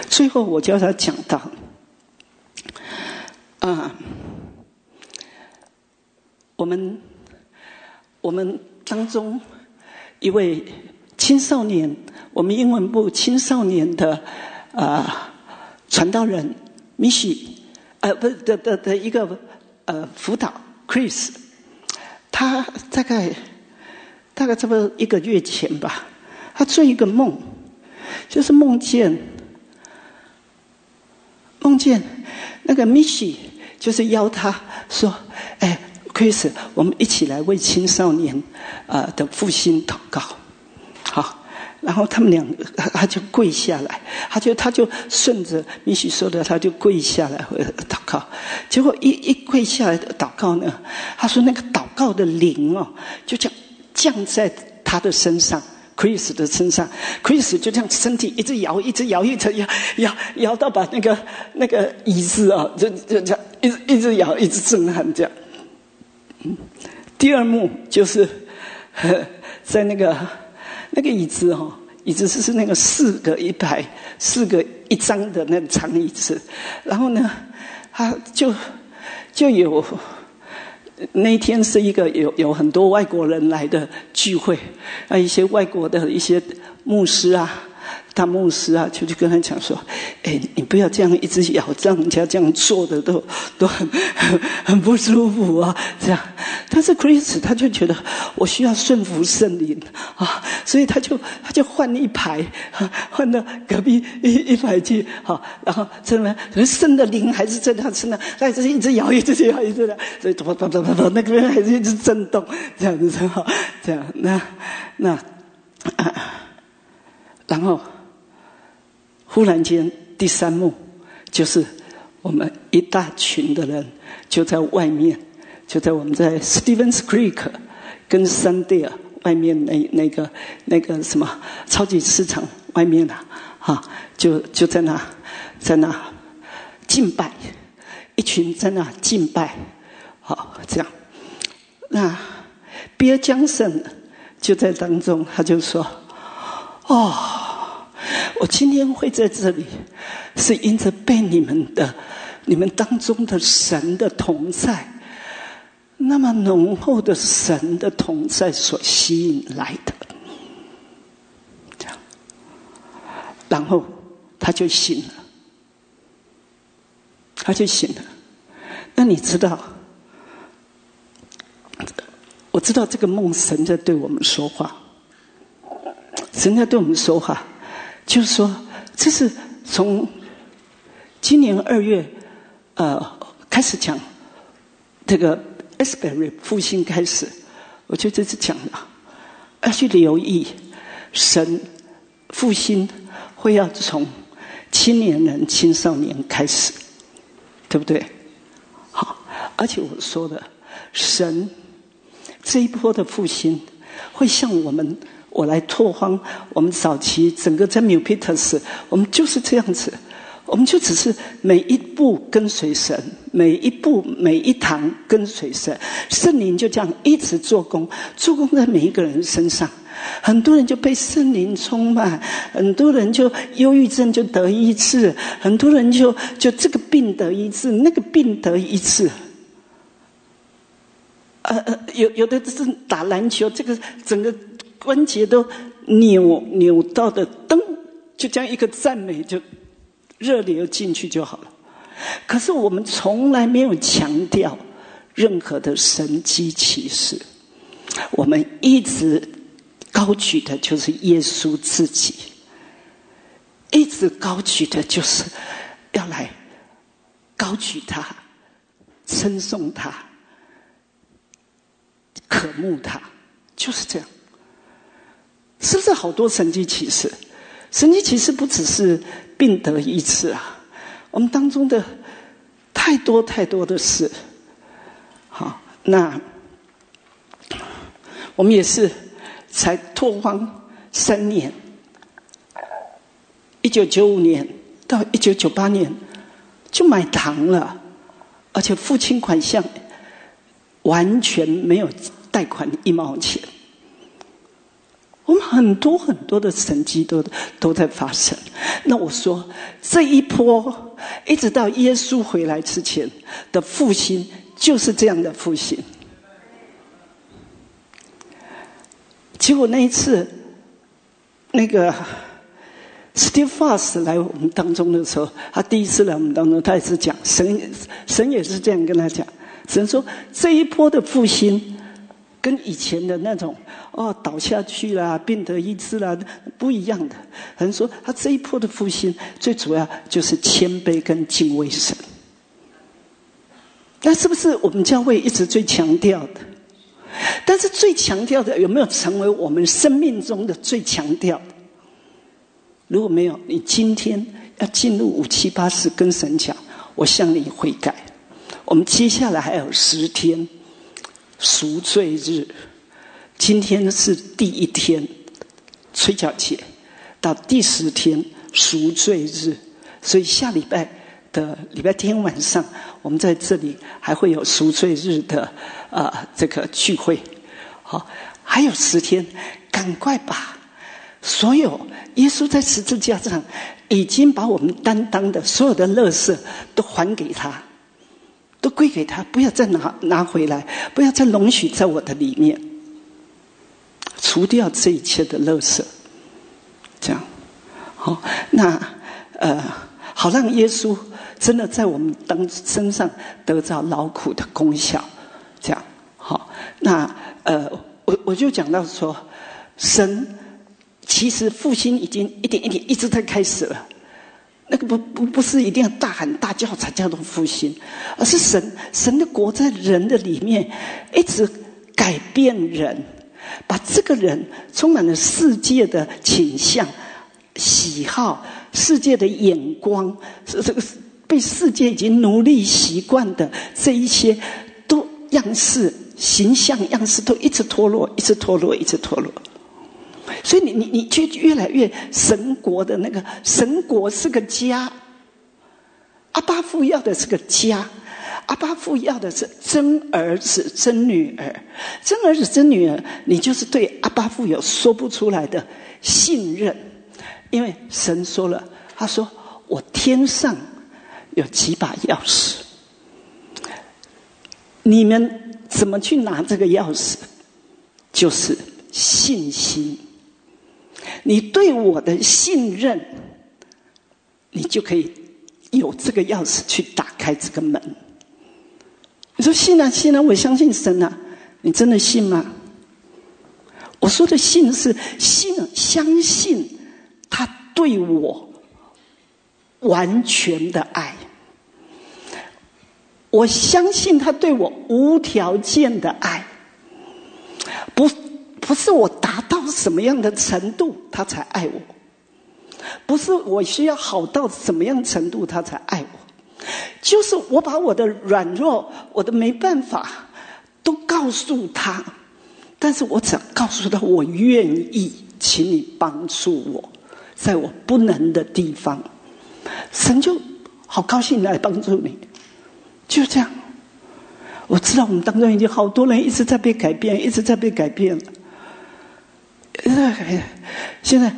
最后，我叫他讲到，啊，我们我们当中一位青少年，我们英文部青少年的啊传道人米西。呃，不是的的的一个呃辅导，Chris，他大概大概差不多一个月前吧，他做一个梦，就是梦见梦见那个 Michi，就是邀他说：“哎，Chris，我们一起来为青少年啊的复兴祷告。”然后他们两个，他就跪下来，他就他就顺着米许说的，他就跪下来祷告。结果一一跪下来祷告呢，他说那个祷告的灵哦，就这样降在他的身上，Chris 的身上，Chris 就这样身体一直摇，一直摇，一直摇，摇摇到把那个那个椅子啊，就就这样一直一直摇，一直震撼这样。第二幕就是在那个。那个椅子哦，椅子是是那个四个一排、四个一张的那长椅子，然后呢，他就就有那一天是一个有有很多外国人来的聚会，啊，一些外国的一些牧师啊。大牧师啊，就去跟他讲说：“哎，你不要这样一直咬，让人家这样做的都都很 很不舒服啊。”这样，但是 Chris 他就觉得我需要顺服圣灵啊，所以他就他就换一排，换到隔壁一一排去，好，然后真的，圣的灵还是在他身上，但是一直摇，一直摇，一直的，所以咚咚咚咚咚，那个人还是一直震动，这样子哈，这样那那啊，然后。忽然间，第三幕就是我们一大群的人就在外面，就在我们在 Stevens Creek 跟 Sunday 外面那那个那个什么超级市场外面啊，哈，就就在那在那敬拜，一群在那敬拜，好这样。那 Bill Johnson 就在当中，他就说：“哦。”我今天会在这里，是因着被你们的、你们当中的神的同在，那么浓厚的神的同在所吸引来的。这样，然后他就醒了，他就醒了。那你知道？我知道这个梦，神在对我们说话，神在对我们说话。就是说，这是从今年二月呃开始讲这个 s b e r y 复兴开始，我就这次讲了，要去留意神复兴会要从青年人、青少年开始，对不对？好，而且我说的神这一波的复兴会向我们。我来拓荒，我们早期整个在 New Peters，我们就是这样子，我们就只是每一步跟随神，每一步每一堂跟随神，圣灵就这样一直做工，做工在每一个人身上，很多人就被圣灵充满，很多人就忧郁症就得医治，很多人就就这个病得医治，那个病得医治。呃呃，有有的是打篮球，这个整个。关节都扭扭到的，噔，就这样一个赞美就热流进去就好了。可是我们从来没有强调任何的神机骑士，我们一直高举的就是耶稣自己，一直高举的就是要来高举他、称颂他、渴慕他，就是这样。是不是好多神迹奇事？神迹奇事不只是病得医治啊，我们当中的太多太多的事。好，那我们也是才拓荒三年，一九九五年到一九九八年就买糖了，而且付清款项，完全没有贷款一毛钱。我们很多很多的神迹都都在发生。那我说，这一波一直到耶稣回来之前的复兴，就是这样的复兴。结果那一次，那个 Steve Foss 来我们当中的时候，他第一次来我们当中，他也是讲神，神也是这样跟他讲，神说这一波的复兴。跟以前的那种哦倒下去啦，病得医治啦，不一样的。人说他这一波的复兴，最主要就是谦卑跟敬畏神。那是不是我们教会一直最强调的？但是最强调的有没有成为我们生命中的最强调？如果没有，你今天要进入五七八四跟神讲，我向你悔改。我们接下来还有十天。赎罪日，今天是第一天，催缴节，到第十天赎罪日，所以下礼拜的礼拜天晚上，我们在这里还会有赎罪日的啊这个聚会。好，还有十天，赶快把所有耶稣在十字架上已经把我们担当的所有的乐事都还给他，都归给他，不要再拿拿回来，不要再容许在我的里面，除掉这一切的垃圾。这样，好，那呃，好让耶稣真的在我们当身上得到劳苦的功效。这样，好，那呃，我我就讲到说，神其实复兴已经一点一点一直在开始了。那个不不不是一定要大喊大叫才叫做复兴，而是神神的国在人的里面一直改变人，把这个人充满了世界的倾向、喜好、世界的眼光，是这个被世界已经奴隶习惯的这一些都样式、形象样式都一直脱落，一直脱落，一直脱落。所以你你你就越来越神国的那个神国是个家，阿巴父要的是个家，阿巴父要的是真儿子真女儿，真儿子真女儿，你就是对阿巴父有说不出来的信任，因为神说了，他说我天上有几把钥匙，你们怎么去拿这个钥匙？就是信心。你对我的信任，你就可以有这个钥匙去打开这个门。你说信啊信啊，我相信神啊，你真的信吗？我说的信是信，相信他对我完全的爱。我相信他对我无条件的爱，不。不是我达到什么样的程度，他才爱我；不是我需要好到什么样程度，他才爱我。就是我把我的软弱、我的没办法都告诉他，但是我只告诉他，我愿意，请你帮助我，在我不能的地方，神就好高兴来帮助你。就这样，我知道我们当中已经好多人一直在被改变，一直在被改变了。现在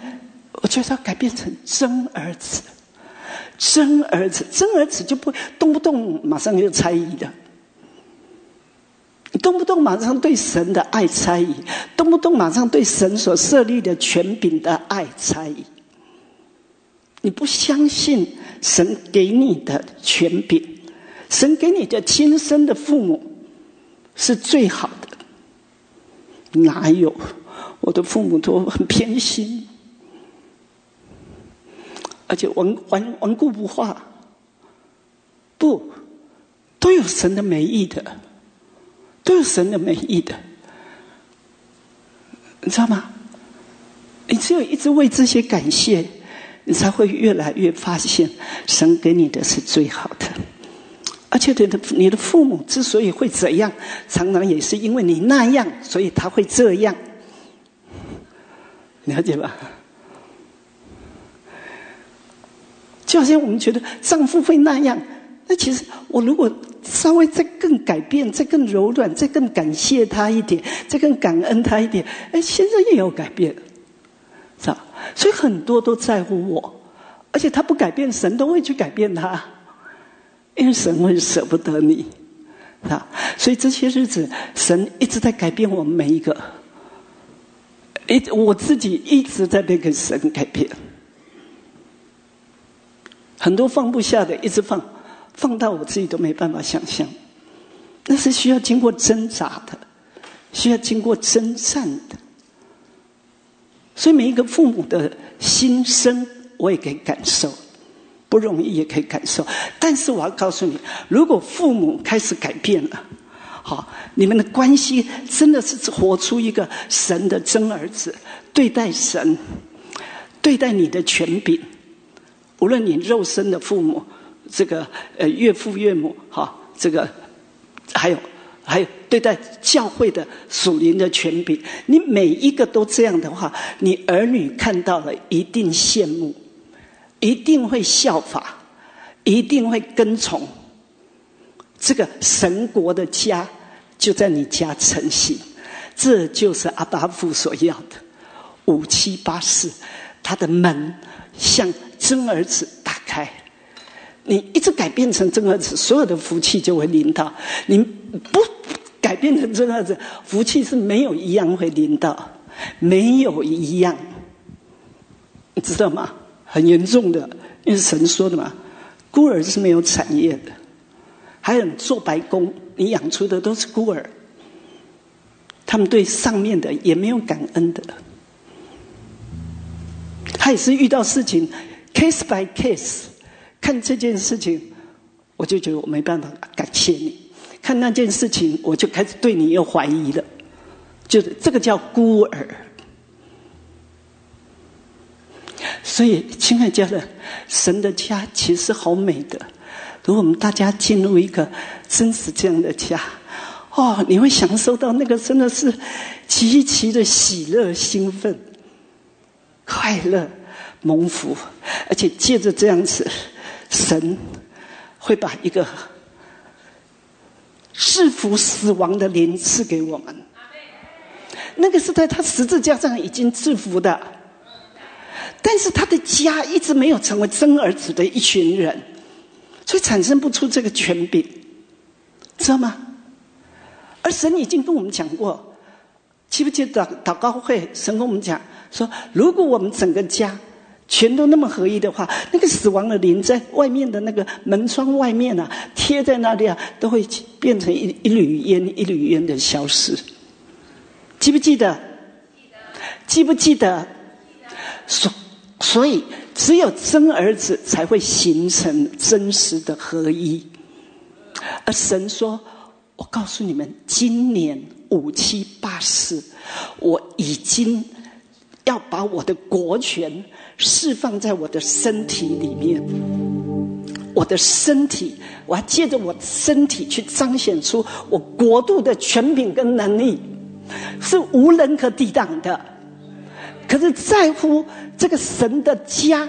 我觉得要改变成真儿子，真儿子，真儿子就不动不动马上就猜疑的，动不动马上对神的爱猜疑，动不动马上对神所设立的权柄的爱猜疑。你不相信神给你的权柄，神给你的亲生的父母是最好的，哪有？我的父母都很偏心，而且顽顽顽固不化，不都有神的美意的，都有神的美意的，你知道吗？你只有一直为这些感谢，你才会越来越发现神给你的是最好的。而且，你的你的父母之所以会怎样，常常也是因为你那样，所以他会这样。了解吧？就好像我们觉得丈夫会那样，那其实我如果稍微再更改变、再更柔软、再更感谢他一点、再更感恩他一点，哎，先生也有改变，是吧？所以很多都在乎我，而且他不改变，神都会去改变他，因为神会舍不得你，啊！所以这些日子，神一直在改变我们每一个。一我自己一直在被个神改变，很多放不下的，一直放，放到我自己都没办法想象，那是需要经过挣扎的，需要经过征战的。所以每一个父母的心声，我也可以感受，不容易也可以感受。但是我要告诉你，如果父母开始改变了。好，你们的关系真的是活出一个神的真儿子，对待神，对待你的权柄，无论你肉身的父母，这个呃岳父岳母，哈，这个还有还有对待教会的属灵的权柄，你每一个都这样的话，你儿女看到了一定羡慕，一定会效法，一定会跟从这个神国的家。就在你家成型，这就是阿巴父所要的五七八四，他的门向真儿子打开，你一直改变成真儿子，所有的福气就会临到；你不改变成真儿子，福气是没有一样会临到，没有一样，你知道吗？很严重的，因为神说的嘛，孤儿是没有产业的。还有做白工，你养出的都是孤儿，他们对上面的也没有感恩的。他也是遇到事情，case by case，看这件事情，我就觉得我没办法感谢你；看那件事情，我就开始对你又怀疑了。就是这个叫孤儿。所以，亲爱家人，神的家其实好美的。如果我们大家进入一个真实这样的家，哦，你会享受到那个真的是极其的喜乐、兴奋、快乐、蒙福，而且借着这样子，神会把一个制服死亡的灵赐给我们。那个是在他十字架上已经制服的，但是他的家一直没有成为真儿子的一群人。所以产生不出这个权柄，知道吗？而神已经跟我们讲过，记不记得祷告会？神跟我们讲说，如果我们整个家全都那么合一的话，那个死亡的灵在外面的那个门窗外面啊，贴在那里啊，都会变成一一缕烟，一缕烟的消失。记不记得？记不记得？所所以。只有真儿子才会形成真实的合一，而神说：“我告诉你们，今年五七八四，我已经要把我的国权释放在我的身体里面。我的身体，我要借着我身体去彰显出我国度的权柄跟能力，是无人可抵挡的。可是，在乎。”这个神的家，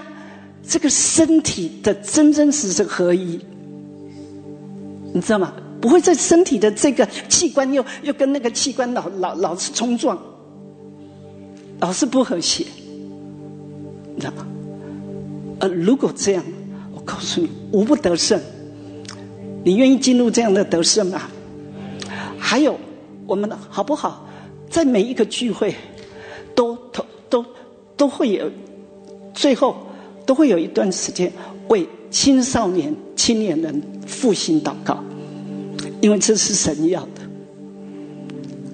这个身体的真真实实合一，你知道吗？不会在身体的这个器官又又跟那个器官老老老是冲撞，老是不和谐，你知道吗？呃，如果这样，我告诉你，无不得胜。你愿意进入这样的得胜吗？还有，我们好不好？在每一个聚会，都会有，最后都会有一段时间为青少年、青年人复兴祷告，因为这是神要的。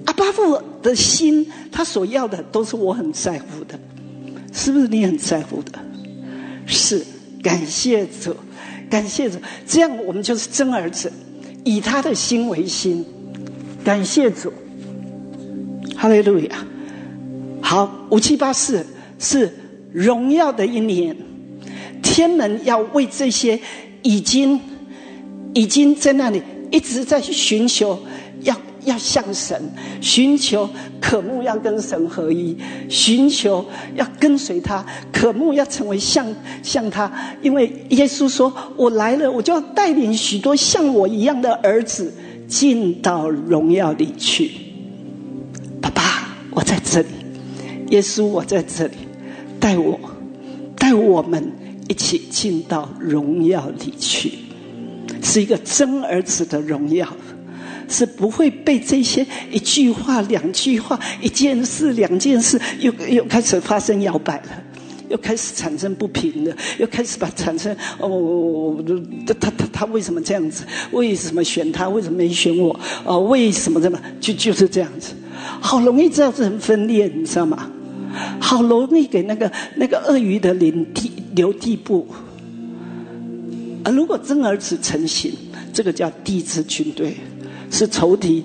阿巴父的心，他所要的都是我很在乎的，是不是你很在乎的？是，感谢主，感谢主，这样我们就是真儿子，以他的心为心，感谢主，哈利路亚。好，五七八四。是荣耀的一年，天门要为这些已经已经在那里一直在寻求，要要向神寻求渴慕，要跟神合一，寻求要跟随他，渴慕要成为像像他，因为耶稣说：“我来了，我就要带领许多像我一样的儿子进到荣耀里去。”爸爸，我在这里，耶稣，我在这里。带我，带我们一起进到荣耀里去，是一个真儿子的荣耀，是不会被这些一句话、两句话、一件事、两件事，又又开始发生摇摆了，又开始产生不平了，又开始把产生哦，他他他为什么这样子？为什么选他？为什么没选我？哦，为什么这么？就就是这样子，好容易造成分裂，你知道吗？好容易给那个那个鳄鱼的领地留地步，而如果真儿子成型，这个叫地质军队，是仇敌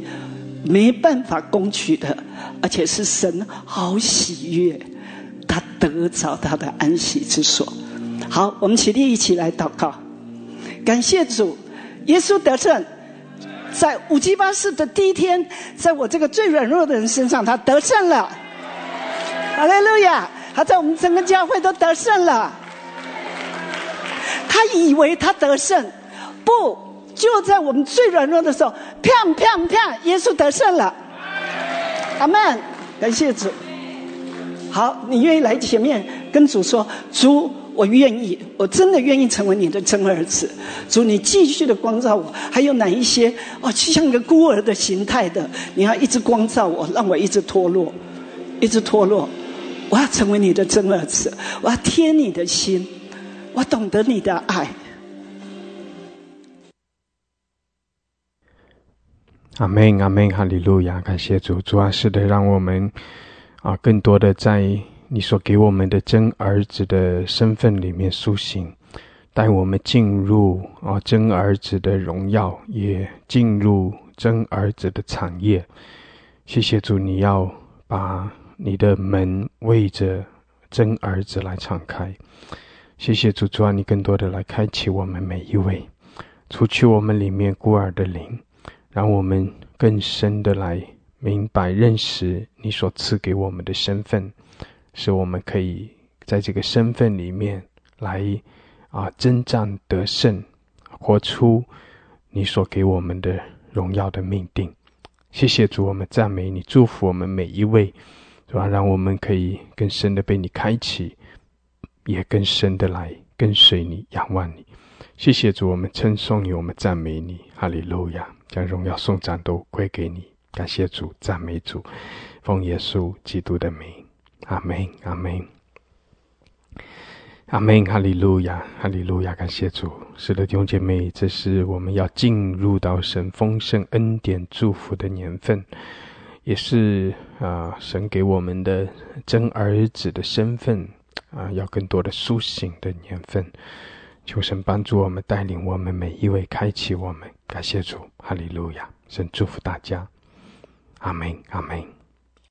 没办法攻取的，而且是神好喜悦，他得着他的安息之所。好，我们起立一起来祷告，感谢主，耶稣得胜，在五七八四的第一天，在我这个最软弱的人身上，他得胜了。哈利路亚！他在我们整个教会都得胜了。他以为他得胜，不就在我们最软弱的时候，啪啪啪，耶稣得胜了。阿门！感谢主。好，你愿意来前面跟主说：主，我愿意，我真的愿意成为你的真儿子。主，你继续的光照我。还有哪一些哦，就像一个孤儿的形态的，你要一直光照我，让我一直脱落，一直脱落。我要成为你的真儿子，我要贴你的心，我懂得你的爱。阿门，阿门，哈利路亚！感谢主，主啊，是的，让我们啊，更多的在你所给我们的真儿子的身份里面苏醒，带我们进入啊真儿子的荣耀，也进入真儿子的产业。谢谢主，你要把你的门为着真儿子来敞开。谢谢主，主啊，你更多的来开启我们每一位，除去我们里面孤儿的灵。让我们更深的来明白、认识你所赐给我们的身份，使我们可以在这个身份里面来啊征战得胜，活出你所给我们的荣耀的命定。谢谢主，我们赞美你，祝福我们每一位，是吧？让我们可以更深的被你开启，也更深的来跟随你、仰望你。谢谢主，我们称颂你，我们赞美你，哈利路亚。将荣耀颂赞都归给你，感谢主，赞美主，奉耶稣基督的名，阿门，阿门，阿门，哈利路亚，哈利路亚，感谢主。是的，弟兄姐妹，这是我们要进入到神丰盛恩典祝福的年份，也是啊，神给我们的真儿子的身份啊，要更多的苏醒的年份。求神帮助我们，带领我们每一位，开启我们。感谢主，哈利路亚！神祝福大家，阿门，阿门。